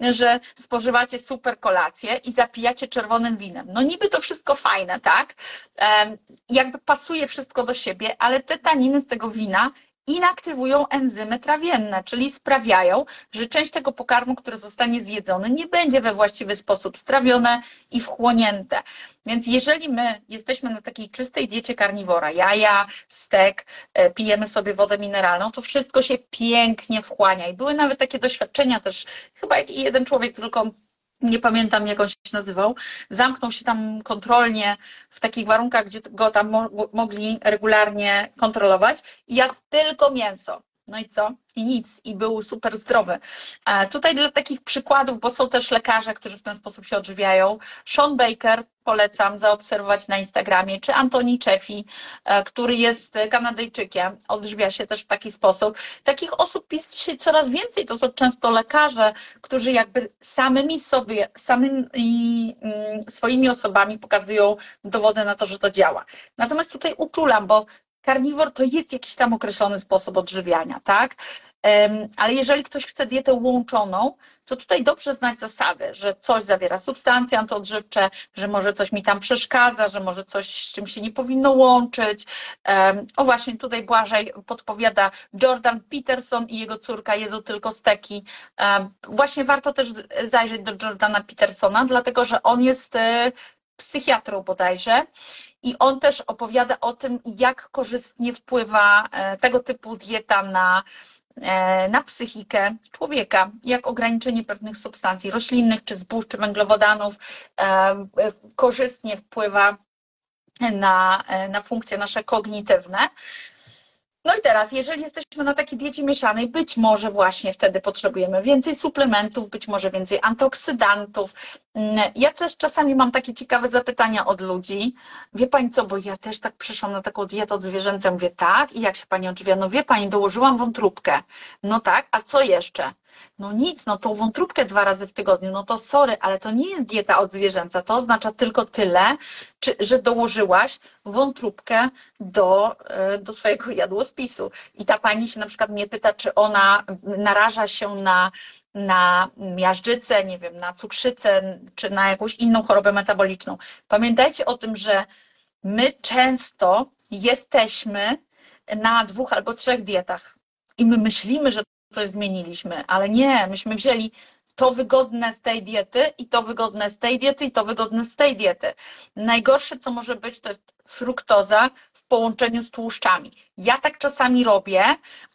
że spożywacie super kolację i zapijacie czerwonym winem. No niby to wszystko fajne, tak? E, jakby pasuje wszystko do siebie, ale te taniny z tego wina inaktywują enzymy trawienne, czyli sprawiają, że część tego pokarmu, który zostanie zjedzony, nie będzie we właściwy sposób strawione i wchłonięte. Więc jeżeli my jesteśmy na takiej czystej diecie karniwora, jaja, stek, e, pijemy sobie wodę mineralną, to wszystko się pięknie wchłania. I były nawet takie doświadczenia też, chyba jeden człowiek tylko nie pamiętam jak on się nazywał, zamknął się tam kontrolnie w takich warunkach, gdzie go tam mo mogli regularnie kontrolować i jadł tylko mięso. No i co? I nic. I był super zdrowy. Tutaj dla takich przykładów, bo są też lekarze, którzy w ten sposób się odżywiają. Sean Baker, polecam zaobserwować na Instagramie, czy Antoni Czefi, e, który jest Kanadyjczykiem, odżywia się też w taki sposób. Takich osób jest się coraz więcej. To są często lekarze, którzy jakby samymi sobie, samymi mm, swoimi osobami pokazują dowody na to, że to działa. Natomiast tutaj uczulam, bo karniwor to jest jakiś tam określony sposób odżywiania, tak? Ale jeżeli ktoś chce dietę łączoną, to tutaj dobrze znać zasady, że coś zawiera substancje antyodżywcze, że może coś mi tam przeszkadza, że może coś z czym się nie powinno łączyć. O właśnie tutaj Błażej podpowiada Jordan Peterson i jego córka jedzą tylko steki. Właśnie warto też zajrzeć do Jordana Petersona, dlatego że on jest e, psychiatrą bodajże i on też opowiada o tym, jak korzystnie wpływa e, tego typu dieta na, e, na psychikę człowieka, jak ograniczenie pewnych substancji roślinnych, czy zbóż, czy węglowodanów e, korzystnie wpływa na, na funkcje nasze kognitywne. No i teraz, jeżeli jesteśmy na takiej diecie mieszanej, być może właśnie wtedy potrzebujemy więcej suplementów, być może więcej antyoksydantów. Mm, ja też czasami mam takie ciekawe zapytania od ludzi. Wie Pani co, bo ja też tak przyszłam na taką dietę od zwierzęcia. Mówię, tak, i jak się Pani odżywia? No wie Pani, dołożyłam wątróbkę. No tak, a co jeszcze? No nic, no tą wątróbkę dwa razy w tygodniu, no to sorry, ale to nie jest dieta od zwierzęca, to oznacza tylko tyle, czy, że dołożyłaś wątróbkę do, e, do swojego jadłospisu. I ta pani się na przykład mnie pyta, czy ona naraża się na na miażdżycę, nie wiem, na cukrzycę, czy na jakąś inną chorobę metaboliczną. Pamiętajcie o tym, że my często jesteśmy na dwóch albo trzech dietach i my myślimy, że coś zmieniliśmy, ale nie, myśmy wzięli to wygodne z tej diety i to wygodne z tej diety i to wygodne z tej diety. Najgorsze, co może być, to jest fruktoza w połączeniu z tłuszczami. Ja tak czasami robię,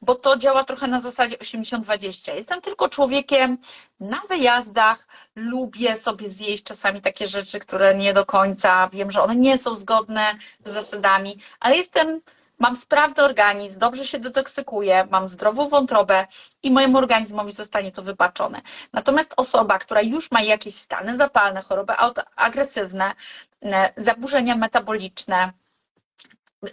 bo to działa trochę na zasadzie 80-20. Jestem tylko człowiekiem na wyjazdach, lubię sobie zjeść czasami takie rzeczy, które nie do końca wiem, że one nie są zgodne z zasadami, ale jestem mam sprawny organizm, dobrze się detoksykuję, mam zdrową wątrobę i mojemu organizmowi zostanie to wybaczone. Natomiast osoba, która już ma jakieś stany zapalne, choroby agresywne, e, zaburzenia metaboliczne,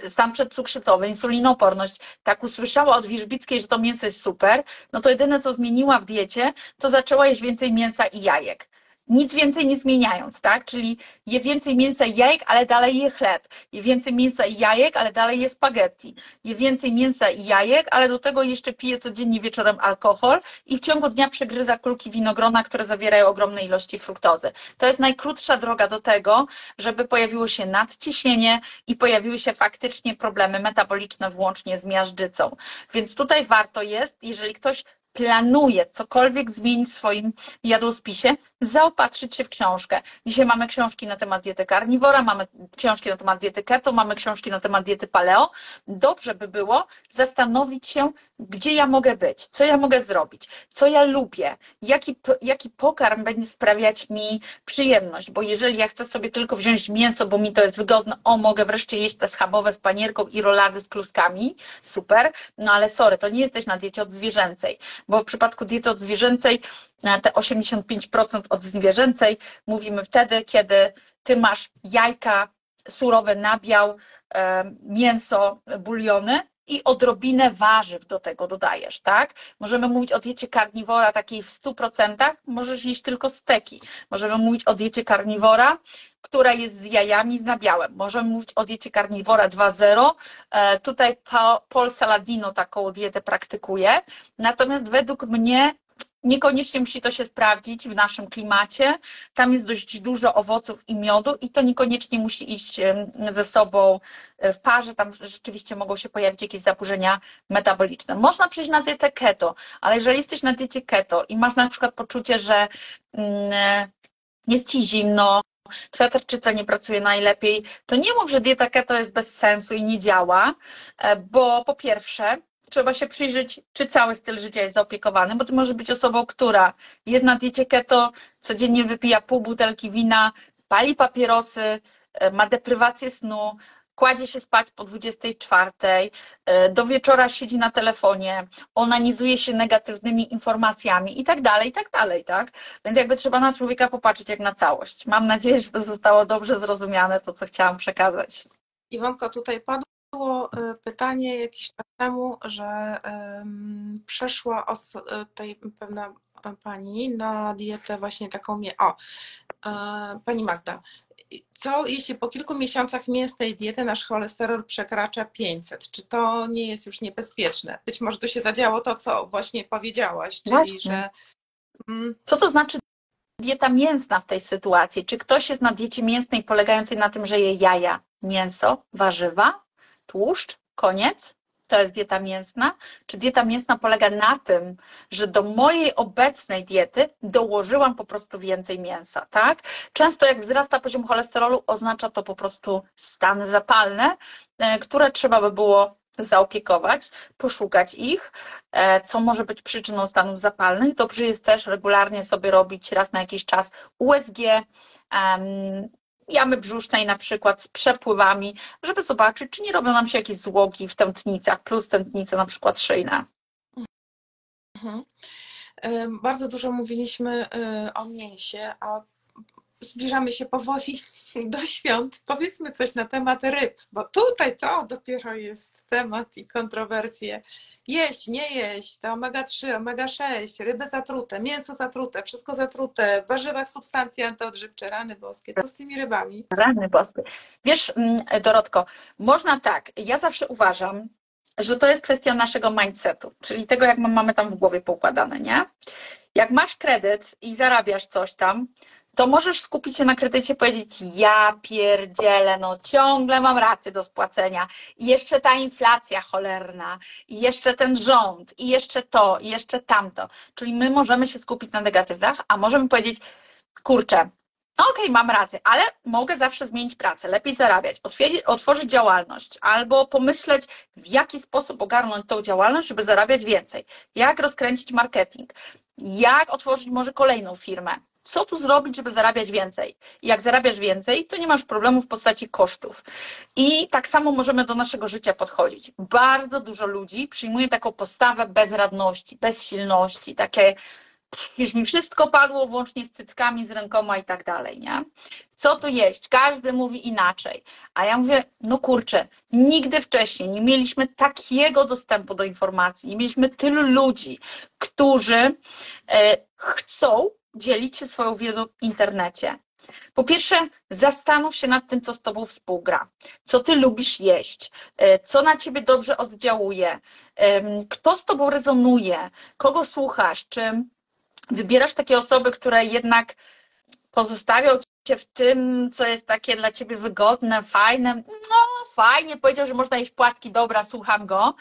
stan przedcukrzycowy, insulinooporność, tak usłyszała od Wierzbickiej, że to mięso jest super, no to jedyne, co zmieniła w diecie, to zaczęła jeść więcej mięsa i jajek. Nic więcej nie zmieniając, tak? Czyli je więcej mięsa i jajek, ale dalej je chleb. Je więcej mięsa i jajek, ale dalej je spaghetti. Je więcej mięsa i jajek, ale do tego jeszcze pije codziennie wieczorem alkohol i w ciągu dnia przegryza kulki winogrona, które zawierają ogromne ilości fruktozy. To jest najkrótsza droga do tego, żeby pojawiło się nadciśnienie i pojawiły się faktycznie problemy metaboliczne, włącznie z miażdżycą. Więc tutaj warto jest, jeżeli ktoś planuje cokolwiek zmienić w swoim jadłospisie, zaopatrzyć się w książkę. Dzisiaj mamy książki na temat diety karniwora, mamy książki na temat diety keto, mamy książki na temat diety paleo. Dobrze by było zastanowić się, gdzie ja mogę być, co ja mogę zrobić, co ja lubię, jaki, jaki pokarm będzie sprawiać mi przyjemność, bo jeżeli ja chcę sobie tylko wziąć mięso, bo mi to jest wygodne, o, mogę wreszcie jeść te schabowe z panierką i rolady z kluskami, super, no ale sorry, to nie jesteś na diecie odzwierzęcej, bo w przypadku diety odzwierzęcej e, te 85% od zwierzęcej mówimy wtedy, kiedy ty masz jajka, surowy nabiał, e, mięso, buliony i odrobinę warzyw do tego dodajesz, tak? Możemy mówić o diecie karniwora takiej w 100%, możesz jeść tylko steki. Możemy mówić o diecie karniwora, która jest z jajami, z nabiałem. Możemy mówić o diecie karniwora 2.0. E, tutaj Paul Saladino taką dietę praktykuje. Natomiast według mnie Niekoniecznie musi to się sprawdzić w naszym klimacie. Tam jest dość dużo owoców i miodu i to niekoniecznie musi iść ze sobą e, w parze. Tam rzeczywiście mogą się pojawić jakieś zaburzenia metaboliczne. Można przejść na dietę keto, ale jeżeli jesteś na diecie keto i masz na przykład poczucie, że mm, e, jest ci zimno, twoja tarczyca nie pracuje najlepiej, to nie mów, że dieta keto jest bez sensu i nie działa, e, bo po pierwsze, trzeba się przyjrzeć, czy cały styl życia jest zaopiekowany, bo ty możesz być osobą, która jest na diecie keto, codziennie wypija pół butelki wina, pali papierosy, e, ma deprywację snu, kładzie się spać po 24, e, do wieczora siedzi na telefonie, onanizuje się negatywnymi informacjami i tak dalej, i tak dalej, tak? Więc jakby trzeba na człowieka popatrzeć jak na całość. Mam nadzieję, że to zostało dobrze zrozumiane, to co chciałam przekazać. Iwonko, tutaj padło było e, pytanie jakiś czas temu, że przeszła e, tej pewna pani na dietę właśnie taką, o, e, pani Magda, co jeśli po kilku miesiącach mięsnej diety nasz cholesterol przekracza 500? Czy to nie jest już niebezpieczne? Być może to się zadziało to, co właśnie powiedziałaś, czyli właśnie. że... Mm, co to znaczy dieta mięsna w tej sytuacji? Czy ktoś jest na diecie mięsnej polegającej na tym, że je jaja, mięso, warzywa? Tłuszcz, koniec, to jest dieta mięsna, czy dieta mięsna polega na tym, że do mojej obecnej diety dołożyłam po prostu więcej mięsa, tak? Często jak wzrasta poziom cholesterolu, oznacza to po prostu stany zapalne, które trzeba by było zaopiekować, poszukać ich, e, co może być przyczyną stanów zapalnych. Dobrze jest też regularnie sobie robić raz na jakiś czas USG, jamy brzusznej na przykład z przepływami, żeby zobaczyć, czy nie robią nam się jakieś złogi w tętnicach, plus tętnice na przykład szyjne. Mhm. Bardzo dużo mówiliśmy y, o mięsie, a zbliżamy się powoli do świąt. Powiedzmy coś na temat ryb, bo tutaj to dopiero jest temat i kontrowersje. Jeść, nie jeść, to omega-3, omega-6, ryby zatrute, mięso zatrute, wszystko zatrute, w warzywach substancje antyodżywcze, rany boskie. Co z tymi rybami? Rany boskie. Wiesz, mm, Dorotko, można tak, ja zawsze uważam, że to jest kwestia naszego mindsetu, czyli tego, jak mamy tam w głowie poukładane, nie? Jak masz kredyt i zarabiasz coś tam, to możesz skupić się na kredycie, powiedzieć, ja pierdzielę, no ciągle mam raty do spłacenia. I jeszcze ta inflacja cholerna, i jeszcze ten rząd, i jeszcze to, i jeszcze tamto. Czyli my możemy się skupić na negatywach, a możemy powiedzieć, kurczę, okej, okay, mam rację, ale mogę zawsze zmienić pracę, lepiej zarabiać, otworzyć działalność albo pomyśleć, w jaki sposób ogarnąć tą działalność, żeby zarabiać więcej, jak rozkręcić marketing, jak otworzyć może kolejną firmę, co tu zrobić, żeby zarabiać więcej. I jak zarabiasz więcej, to nie masz problemu w postaci kosztów. I tak samo możemy do naszego życia podchodzić. Bardzo dużo ludzi przyjmuje taką postawę bezradności, bezsilności, takie już mi wszystko padło, włącznie z cyckami, z rękoma i tak dalej, nie? Co tu jeść? Każdy mówi inaczej. A ja mówię, no kurczę, nigdy wcześniej nie mieliśmy takiego dostępu do informacji, nie mieliśmy tylu ludzi, którzy e, chcą dzielić się swoją wiedzą w internecie? Po pierwsze, zastanów się nad tym, co z Tobą współgra, co Ty lubisz jeść, e, co na Ciebie dobrze oddziałuje, kto z Tobą rezonuje, kogo słuchasz, czy wybierasz takie osoby, które jednak pozostawią Cię w tym, co jest takie dla Ciebie wygodne, fajne. No, fajnie, powiedział, że można jeść płatki, dobra, słucham go,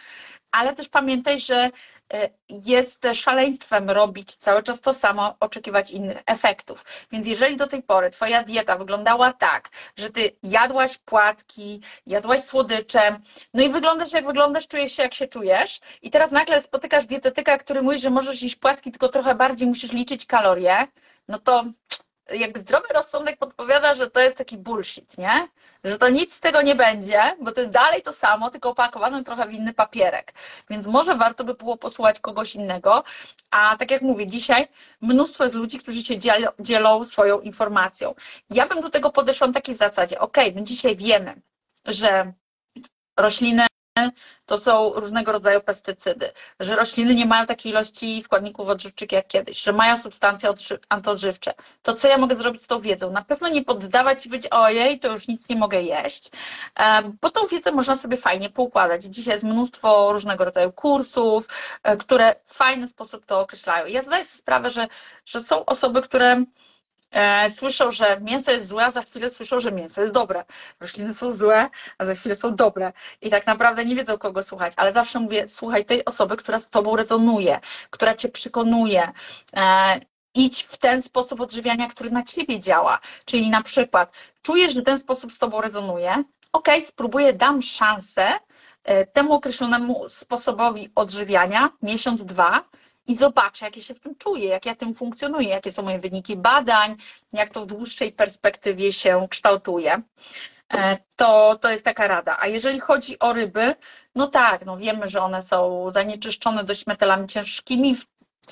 ale też pamiętaj, że E, jest szaleństwem robić cały czas to samo, oczekiwać innych efektów. Więc jeżeli do tej pory Twoja dieta wyglądała tak, że Ty jadłaś płatki, jadłaś słodycze, no i wyglądasz jak wyglądasz, czujesz się jak się czujesz i teraz nagle spotykasz dietetyka, który mówi, że możesz jeść płatki, tylko trochę bardziej musisz liczyć kalorie, no to jakby zdrowy rozsądek podpowiada, że to jest taki bullshit, nie? Że to nic z tego nie będzie, bo to jest dalej to samo, tylko opakowane trochę w inny papierek. Więc może warto by było posłuchać kogoś innego. A tak jak mówię, dzisiaj mnóstwo jest ludzi, którzy się dzielą, swoją informacją. Ja bym do tego podeszła na takiej zasadzie, ok, my dzisiaj wiemy, że rośliny to są różnego rodzaju pestycydy, że rośliny nie mają takiej ilości składników odżywczych jak kiedyś, że mają substancje antyodżywcze. To co ja mogę zrobić z tą wiedzą? Na pewno nie poddawać i być ojej, to już nic nie mogę jeść, bo tą wiedzę można sobie fajnie poukładać. Dzisiaj jest mnóstwo różnego rodzaju kursów, e, które w fajny sposób to określają. Ja zdaję sobie sprawę, że, że są osoby, które E, słyszą, że mięso jest złe, a za chwilę słyszą, że mięso jest dobre. Rośliny są złe, a za chwilę są dobre. I tak naprawdę nie wiedzą, kogo słuchać, ale zawsze mówię, słuchaj tej osoby, która z tobą rezonuje, która cię przekonuje. E, idź w ten sposób odżywiania, który na ciebie działa. Czyli na przykład czujesz, że ten sposób z tobą rezonuje, ok, spróbuję, dam szansę e, temu określonemu sposobowi odżywiania, miesiąc, dwa, i zobaczę, jak ja się w tym czuję, jak ja tym funkcjonuję, jakie są moje wyniki badań, jak to w dłuższej perspektywie się kształtuje. E, to, to jest taka rada. A jeżeli chodzi o ryby, no tak, no wiemy, że one są zanieczyszczone dość metalami ciężkimi, w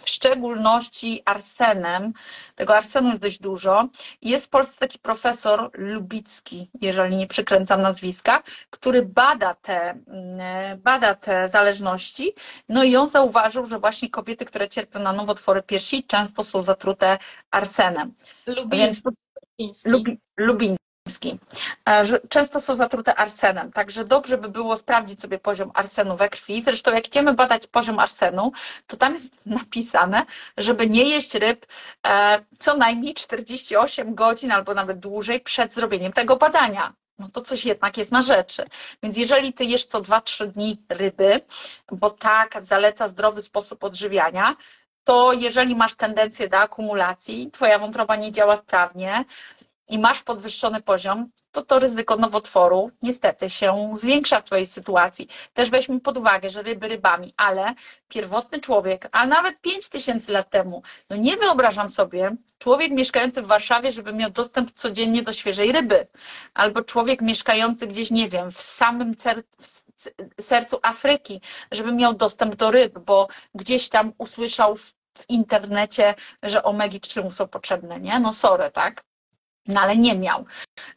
szczególności arsenem. Tego arsenu jest dość dużo. Jest w Polsce taki profesor Lubicki, jeżeli nie przykręcam nazwiska, który bada te, mm, bada te zależności. No i on zauważył, że właśnie kobiety, które cierpią na nowotwory piersi, często są zatrute arsenem. Lubiński. Więc, Lubiński. E, często są zatrute arsenem, także dobrze by było sprawdzić sobie poziom arsenu we krwi. Zresztą jak idziemy badać poziom arsenu, to tam jest napisane, żeby nie jeść ryb e, co najmniej 48 godzin albo nawet dłużej przed zrobieniem tego badania no to coś jednak jest na rzeczy. Więc jeżeli ty jesz co 2-3 dni ryby, bo tak zaleca zdrowy sposób odżywiania, to jeżeli masz tendencję do akumulacji, twoja wątroba nie działa sprawnie, i masz podwyższony poziom, to to ryzyko nowotworu niestety się zwiększa w Twojej sytuacji. Też weźmy pod uwagę, że ryby rybami, ale pierwotny człowiek, a nawet 5 tysięcy lat temu, no nie wyobrażam sobie, człowiek mieszkający w Warszawie, żeby miał dostęp codziennie do świeżej ryby, albo człowiek mieszkający gdzieś, nie wiem, w samym sercu Afryki, żeby miał dostęp do ryb, bo gdzieś tam usłyszał w internecie, że omegi-3 mu są potrzebne, nie? No sorry, tak? No ale nie miał.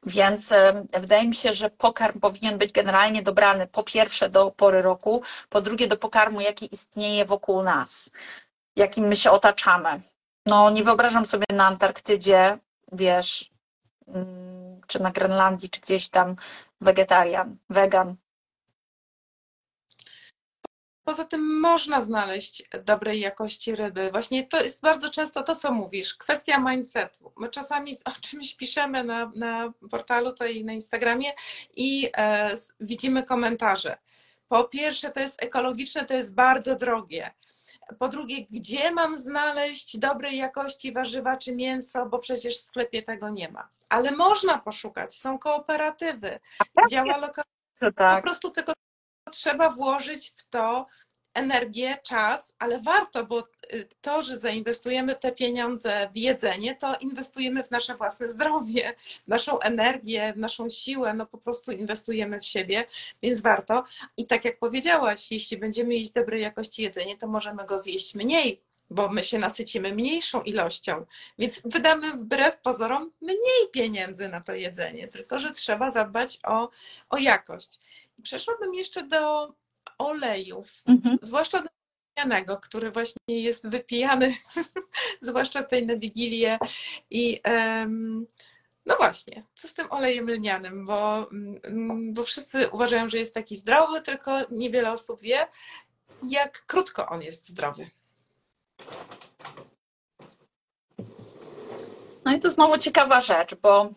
Więc wydaje mi się, że pokarm powinien być generalnie dobrany po pierwsze do pory roku, po drugie do pokarmu, jaki istnieje wokół nas, jakim my się otaczamy. No nie wyobrażam sobie na Antarktydzie, wiesz, mm, czy na Grenlandii, czy gdzieś tam wegetarian, wegan. Poza tym można znaleźć dobrej jakości ryby. Właśnie to jest bardzo często to, co mówisz, kwestia mindsetu. My czasami o czymś piszemy na, na portalu tutaj na Instagramie i e, widzimy komentarze. Po pierwsze, to jest ekologiczne, to jest bardzo drogie. Po drugie, gdzie mam znaleźć dobrej jakości warzywa czy mięso, bo przecież w sklepie tego nie ma. Ale można poszukać, są kooperatywy, działa lokalnie. Tak. Po prostu tylko trzeba włożyć w to energię, czas, ale warto, bo y, to, że zainwestujemy te pieniądze w jedzenie, to inwestujemy w nasze własne zdrowie, naszą energię, naszą siłę, no po prostu inwestujemy w siebie, więc warto. I tak jak powiedziałaś, jeśli będziemy jeść dobrej jakości jedzenie, to możemy go zjeść mniej, bo my się nasycimy mniejszą ilością, więc wydamy wbrew pozorom mniej pieniędzy na to jedzenie, tylko że trzeba zadbać o, o jakość. Przeszłabym jeszcze do olejów, mhm. zwłaszcza do lnianego, który właśnie jest wypijany, zwłaszcza tutaj na Wigilię i um, no właśnie, co z tym olejem lnianym, bo, mm, bo wszyscy uważają, że jest taki zdrowy, tylko niewiele osób wie, jak krótko on jest zdrowy. No i to znowu ciekawa rzecz, bo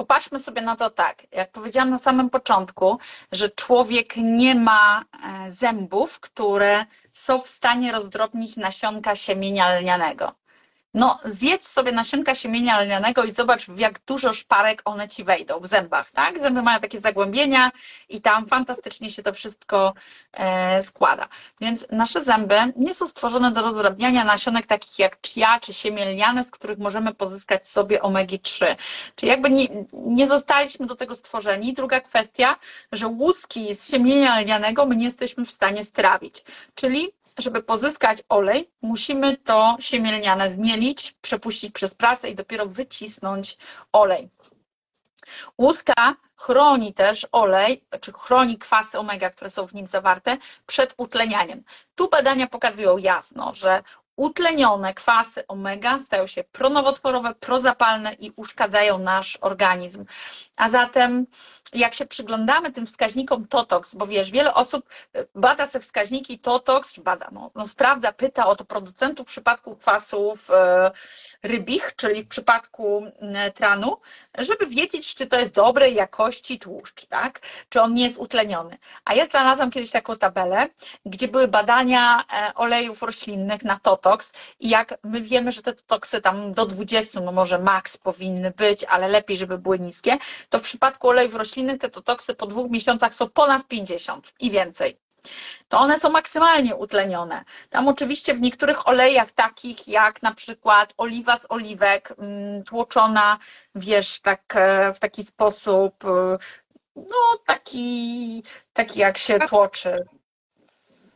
popatrzmy sobie na to tak. Jak powiedziałam na samym początku, że człowiek nie ma e, zębów, które są w stanie rozdrobnić nasionka siemienia lnianego no zjedz sobie nasionka siemienia lnianego i zobacz, w jak dużo szparek one ci wejdą w zębach, tak? Zęby mają takie zagłębienia i tam fantastycznie się to wszystko e, składa. Więc nasze zęby nie są stworzone do rozdrabniania nasionek takich jak chia czy siemię lniane, z których możemy pozyskać sobie omegi-3. Czyli jakby nie, nie zostaliśmy do tego stworzeni. Druga kwestia, że łuski z siemienia lnianego my nie jesteśmy w stanie strawić. Czyli żeby pozyskać olej, musimy to siemielniane zmielić, przepuścić przez prasę i dopiero wycisnąć olej. Łuska chroni też olej, czy chroni kwasy omega, które są w nim zawarte, przed utlenianiem. Tu badania pokazują jasno, że utlenione kwasy omega stają się pronowotworowe, prozapalne i uszkadzają nasz organizm. A zatem jak się przyglądamy tym wskaźnikom TOTOX, bo wiesz, wiele osób e, bada sobie wskaźniki TOTOX, czy bada, no, no sprawdza, pyta o to producentów w przypadku kwasów e, rybich, czyli w przypadku tranu, żeby wiedzieć, czy to jest dobrej jakości tłuszcz, tak? Czy on nie jest utleniony. A ja znalazłam kiedyś taką tabelę, gdzie były badania e, olejów roślinnych na TOTOX i jak my wiemy, że te TOTOXy tam do 20, no może maks powinny być, ale lepiej, żeby były niskie, to w przypadku olejów roślinnych te totoksy po dwóch miesiącach są ponad 50 i więcej. To one są maksymalnie utlenione. Tam oczywiście w niektórych olejach, takich jak na przykład oliwa z oliwek, mm, tłoczona, wiesz, tak, e, w taki sposób, e, no taki, taki jak się tłoczy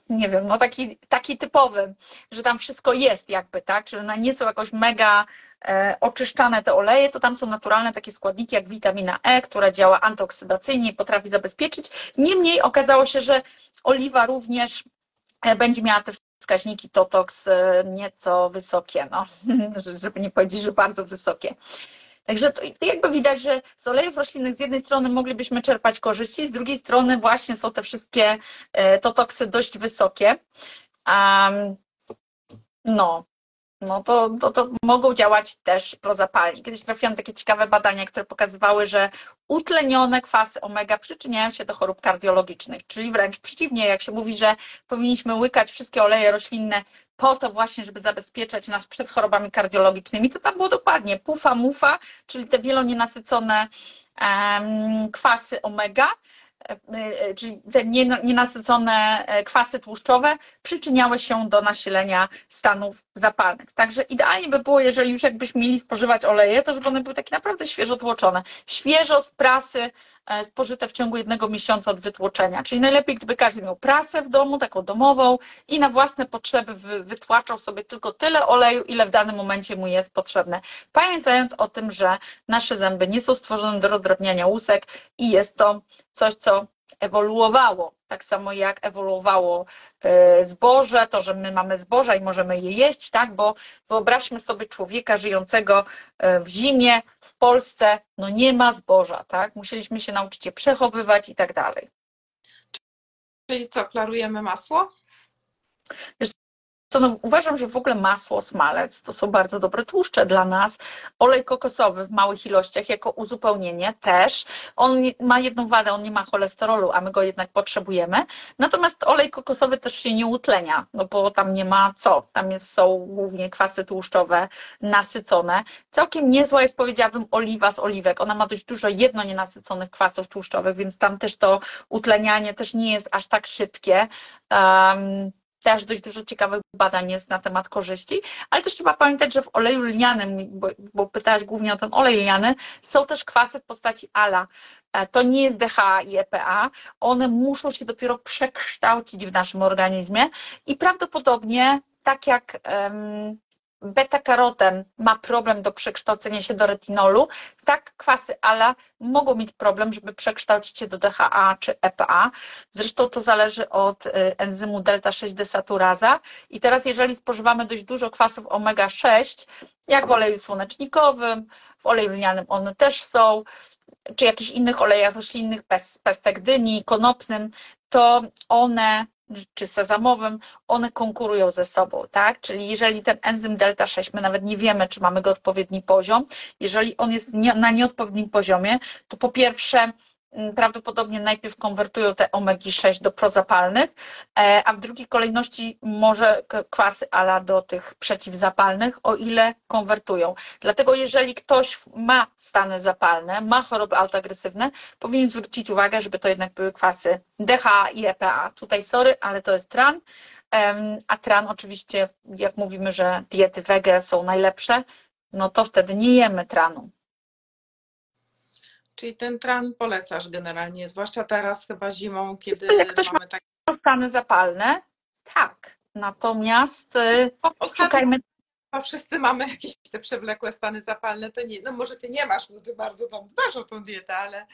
nie wiem, no taki, taki typowy, że tam wszystko jest jakby, tak, czyli one nie są jakoś mega oczyszczane te oleje, to tam są naturalne takie składniki jak witamina E, która działa antyoksydacyjnie i potrafi zabezpieczyć. Niemniej okazało się, że oliwa również e, będzie miała te wskaźniki TOTOX e, nieco wysokie, no, żeby nie powiedzieć, że bardzo wysokie. Także to, jakby widać, że z olejów roślinnych z jednej strony moglibyśmy czerpać korzyści, z drugiej strony właśnie są te wszystkie e, totoksy dość wysokie. Um, no, no to, to, to mogą działać też prozapalnie. Kiedyś trafiłam takie ciekawe badania, które pokazywały, że utlenione kwasy omega przyczyniają się do chorób kardiologicznych, czyli wręcz przeciwnie, jak się mówi, że powinniśmy łykać wszystkie oleje roślinne po to właśnie, żeby zabezpieczać nas przed chorobami kardiologicznymi, to tam było dokładnie. Pufa, mufa, czyli te wielonienasycone kwasy omega, czyli te nienasycone e, kwasy tłuszczowe przyczyniały się do nasilenia stanów zapalnych. Także idealnie by było, jeżeli już jakbyśmy mieli spożywać oleje, to żeby one były takie naprawdę świeżo tłoczone. Świeżo z prasy, E, spożyte w ciągu jednego miesiąca od wytłoczenia. Czyli najlepiej, gdyby każdy miał prasę w domu, taką domową i na własne potrzeby wytłaczał sobie tylko tyle oleju, ile w danym momencie mu jest potrzebne. Pamiętając o tym, że nasze zęby nie są stworzone do rozdrabniania łusek i jest to coś, co ewoluowało. Tak samo jak ewoluowało e, zboże, to, że my mamy zboża i możemy je jeść, tak? Bo wyobraźmy sobie człowieka żyjącego e, w zimie, w Polsce, no nie ma zboża, tak? Musieliśmy się nauczyć je przechowywać i tak dalej. Czyli co, klarujemy masło? Wiesz, no, uważam, że w ogóle masło, smalec to są bardzo dobre tłuszcze dla nas. Olej kokosowy w małych ilościach jako uzupełnienie też. On ma jedną wadę, on nie ma cholesterolu, a my go jednak potrzebujemy. Natomiast olej kokosowy też się nie utlenia, no bo tam nie ma co. Tam jest, są głównie kwasy tłuszczowe nasycone. Całkiem niezła jest, powiedziałabym, oliwa z oliwek. Ona ma dość dużo jedno nienasyconych kwasów tłuszczowych, więc tam też to utlenianie też nie jest aż tak szybkie. Um, też dość dużo ciekawych badań jest na temat korzyści, ale też trzeba pamiętać, że w oleju lnianym, bo, bo pytałaś głównie o ten olej lniany, są też kwasy w postaci ALA. E, to nie jest DHA i EPA, one muszą się dopiero przekształcić w naszym organizmie i prawdopodobnie tak jak beta-karoten ma problem do przekształcenia się do retinolu, tak kwasy ALA mogą mieć problem, żeby przekształcić się do DHA czy EPA. Zresztą to zależy od y, enzymu delta-6 desaturaza. I teraz, jeżeli spożywamy dość dużo kwasów omega-6, jak w oleju słonecznikowym, w oleju lnianym one też są, czy jakichś innych olejach roślinnych, pestek dyni, konopnym, to one czy sezamowym, one konkurują ze sobą, tak? Czyli jeżeli ten enzym delta 6, my nawet nie wiemy, czy mamy go odpowiedni poziom, jeżeli on jest na nieodpowiednim poziomie, to po pierwsze prawdopodobnie najpierw konwertują te omegi-6 do prozapalnych, e, a w drugiej kolejności może kwasy ala do tych przeciwzapalnych, o ile konwertują. Dlatego jeżeli ktoś ma stany zapalne, ma choroby autoagresywne, powinien zwrócić uwagę, żeby to jednak były kwasy DHA i EPA. Tutaj sorry, ale to jest tran, a tran oczywiście, jak mówimy, że diety wege są najlepsze, no to wtedy nie jemy tranu. Czyli ten tran polecasz generalnie, zwłaszcza teraz chyba zimą, kiedy Jak ktoś mamy takie... stany zapalne, tak. Natomiast y, szukajmy... Wszyscy mamy jakieś te przewlekłe stany zapalne, to nie, no może ty nie masz, bo ty bardzo tam dbasz o tą dietę, ale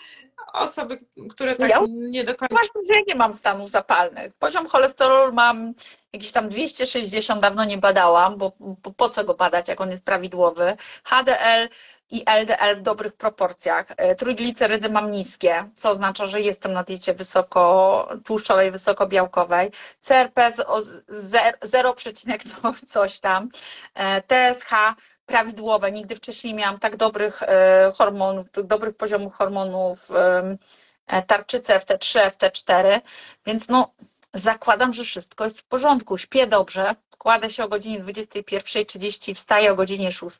osoby, które tak ja nie do końca... Uważam, że ja nie mam stanów zapalnych. Poziom cholesterolu mam jakieś tam 260, dawno nie badałam, bo, bo po co go badać, jak on jest prawidłowy. HDL i LDL w dobrych proporcjach. E, trójglicerydy mam niskie, co oznacza, że jestem na diecie wysoko tłuszczowej, wysokobiałkowej. CRP 0, coś tam. E, TSH prawidłowe. Nigdy wcześniej miałam tak dobrych e, hormonów, dobrych poziomów hormonów tarczycy FT3, FT4, więc no zakładam, że wszystko jest w porządku. Śpię dobrze, kładę się o godzinie 21.30, wstaję o godzinie 6.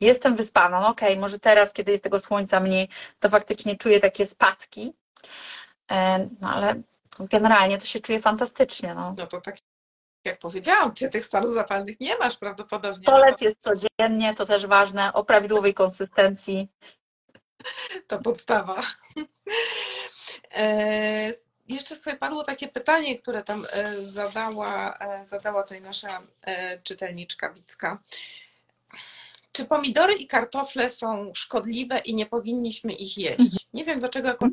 Jestem wyspana. No okej, okay, może teraz, kiedy jest tego słońca mniej, to faktycznie czuję takie spadki, e, no ale generalnie to się czuję fantastycznie. No, no to tak jak powiedziałam, ty tych stanów zapalnych nie masz prawdopodobnie. Stolec jest codziennie, to też ważne, o prawidłowej konsystencji. To podstawa. Jeszcze sobie padło takie pytanie, które tam e, zadała, e, zadała tutaj nasza e, czytelniczka Wicka. Czy pomidory i kartofle są szkodliwe i nie powinniśmy ich jeść? Nie wiem dlaczego jako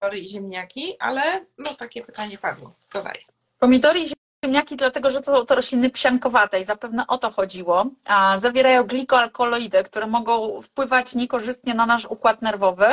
pomidory i ziemniaki, ale no takie pytanie padło. Co daje? Pomidory i ziemniaki dlatego, że to, to rośliny psiankowate i zapewne o to chodziło. A zawierają glikoalkaloidy, które mogą wpływać niekorzystnie na nasz układ nerwowy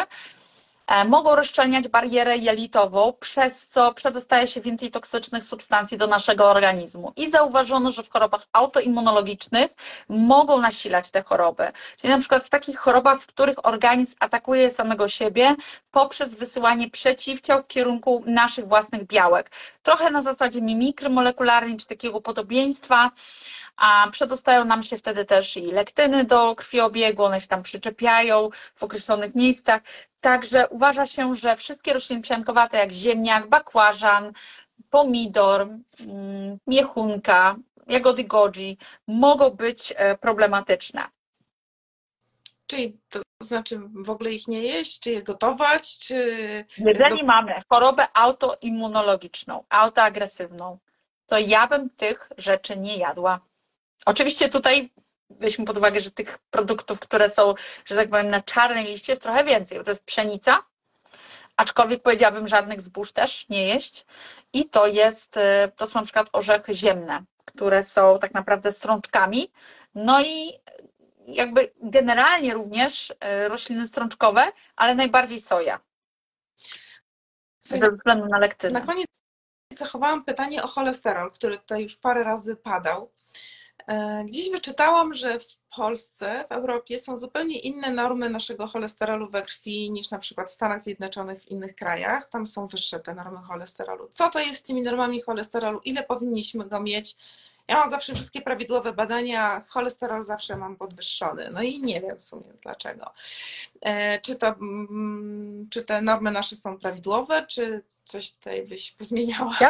mogą rozszczelniać barierę jelitową, przez co przedostaje się więcej toksycznych substancji do naszego organizmu. I zauważono, że w chorobach autoimmunologicznych mogą nasilać te choroby. Czyli na przykład w takich chorobach, w których organizm atakuje samego siebie poprzez wysyłanie przeciwciał w kierunku naszych własnych białek. Trochę na zasadzie mimikry molekularnej, czy takiego podobieństwa a przedostają nam się wtedy też i lektyny do krwiobiegu, one się tam przyczepiają w określonych miejscach. Także uważa się, że wszystkie rośliny psiankowate jak ziemniak, bakłażan, pomidor, mm, miechunka, jagody goji mogą być e, problematyczne. Czyli to znaczy w ogóle ich nie jeść, czy je gotować, czy... Jeżeli do... mamy chorobę autoimmunologiczną, autoagresywną, to ja bym tych rzeczy nie jadła. Oczywiście tutaj weźmy pod uwagę, że tych produktów, które są, że tak powiem, na czarnej liście jest trochę więcej, bo to jest pszenica, aczkolwiek powiedziałabym żadnych zbóż też nie jeść i to jest, y, to są na przykład orzechy ziemne, które są tak naprawdę strączkami, no i jakby generalnie również y, rośliny strączkowe, ale najbardziej soja. Ze względu na lektynę. Na koniec zachowałam pytanie o cholesterol, który tutaj już parę razy padał. E, gdzieś wyczytałam, że w Polsce, w Europie są zupełnie inne normy naszego cholesterolu we krwi niż na przykład w Stanach Zjednoczonych, w innych krajach. Tam są wyższe te normy cholesterolu. Co to jest z tymi normami cholesterolu? Ile powinniśmy go mieć? Ja mam zawsze wszystkie prawidłowe badania, cholesterol zawsze mam podwyższony. No i nie wiem w sumie dlaczego. E, czy, to, mm, czy te normy nasze są prawidłowe, czy coś tutaj byś pozmieniała? Ja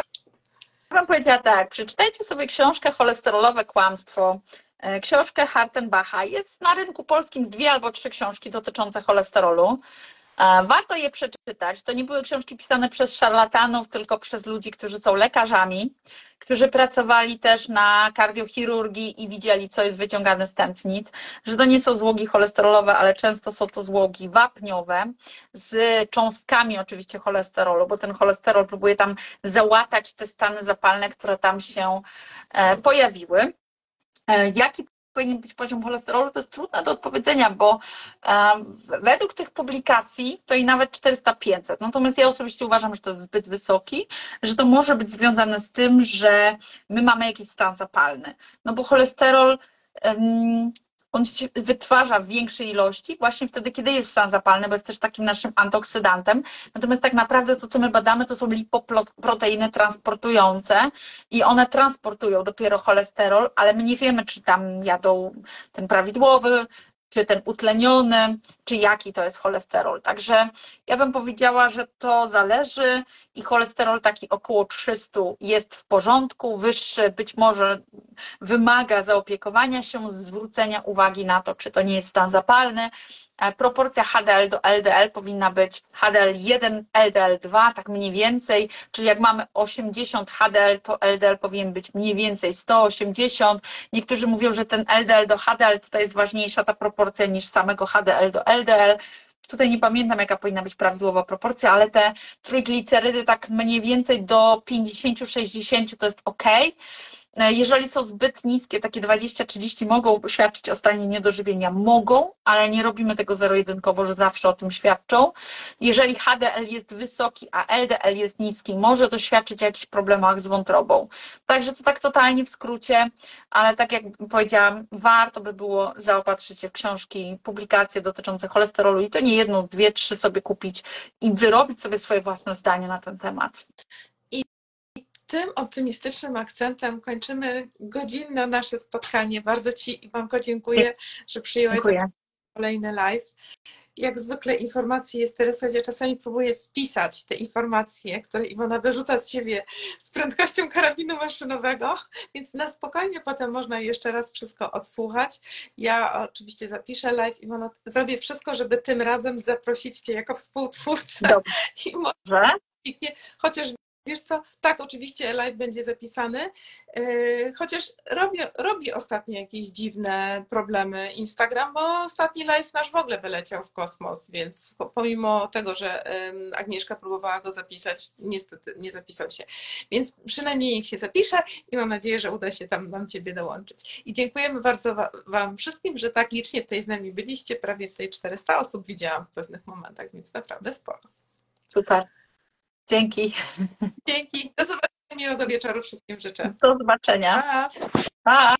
bym powiedziała tak, przeczytajcie sobie książkę Cholesterolowe Kłamstwo, e, książkę Hartenbacha. Jest na rynku polskim dwie albo trzy książki dotyczące cholesterolu. Warto je przeczytać. To nie były książki pisane przez szarlatanów, tylko przez ludzi, którzy są lekarzami, którzy pracowali też na kardiochirurgii i widzieli, co jest wyciągane z tętnic, że to nie są złogi cholesterolowe, ale często są to złogi wapniowe z cząstkami oczywiście cholesterolu, bo ten cholesterol próbuje tam załatać te stany zapalne, które tam się e, pojawiły. E, jaki powinien być poziom cholesterolu, to jest trudne do odpowiedzenia, bo według tych publikacji to i nawet 400-500. Natomiast ja osobiście uważam, że to jest zbyt wysoki, że to może być związane z tym, że my mamy jakiś stan zapalny. No bo cholesterol on się wytwarza w większej ilości właśnie wtedy, kiedy jest stan zapalny, bo jest też takim naszym antyoksydantem. Natomiast tak naprawdę to, co my badamy, to są lipoproteiny transportujące i one transportują dopiero cholesterol, ale my nie wiemy, czy tam jadą ten prawidłowy, czy ten utleniony, czy jaki to jest cholesterol. Także ja bym powiedziała, że to zależy i cholesterol taki około 300 jest w porządku, wyższy być może wymaga zaopiekowania się, zwrócenia uwagi na to, czy to nie jest stan zapalny, proporcja HDL do LDL powinna być HDL1, LDL2, tak mniej więcej, czyli jak mamy 80 HDL, to LDL powinien być mniej więcej 180. Niektórzy mówią, że ten LDL do HDL tutaj jest ważniejsza ta proporcja niż samego HDL do LDL. Tutaj nie pamiętam, jaka powinna być prawidłowa proporcja, ale te trójglicerydy tak mniej więcej do 50-60 to jest ok. E, jeżeli są zbyt niskie, takie 20-30 mogą świadczyć o stanie niedożywienia. Mogą, ale nie robimy tego zero-jedynkowo, że zawsze o tym świadczą. Jeżeli HDL jest wysoki, a LDL jest niski, może to świadczyć o jakichś problemach z wątrobą. Także to tak totalnie w skrócie, ale tak jak powiedziałam, warto by było zaopatrzyć się w książki, publikacje dotyczące cholesterolu i to nie jedną, dwie, trzy sobie kupić i wyrobić sobie swoje własne zdanie na ten temat tym optymistycznym akcentem kończymy godzinne nasze spotkanie. Bardzo Ci, Iwanko, dziękuję, że przyjęłaś kolejny live. Jak zwykle informacji jest tyle, słuchajcie, czasami próbuję spisać te informacje, które Iwona wyrzuca z siebie z prędkością karabinu maszynowego, więc na spokojnie potem można jeszcze raz wszystko odsłuchać. Ja oczywiście zapiszę live, Iwona, zrobię wszystko, żeby tym razem zaprosić Cię jako współtwórcę. Dobrze. I może... Chociaż Wiesz co, tak, oczywiście live będzie zapisany, yy, chociaż robi, robi ostatnio jakieś dziwne problemy Instagram, bo ostatni live nasz w ogóle wyleciał w kosmos, więc pomimo tego, że Agnieszka próbowała go zapisać, niestety nie zapisał się. Więc przynajmniej niech się zapisze i mam nadzieję, że uda się tam nam Ciebie dołączyć. I dziękujemy bardzo Wam wszystkim, że tak licznie tutaj z nami byliście, prawie tutaj 400 osób widziałam w pewnych momentach, więc naprawdę sporo. Super. Dzięki. Dzięki. Do zobaczenia. Miłego wieczoru wszystkim życzę. Do zobaczenia. Pa. pa.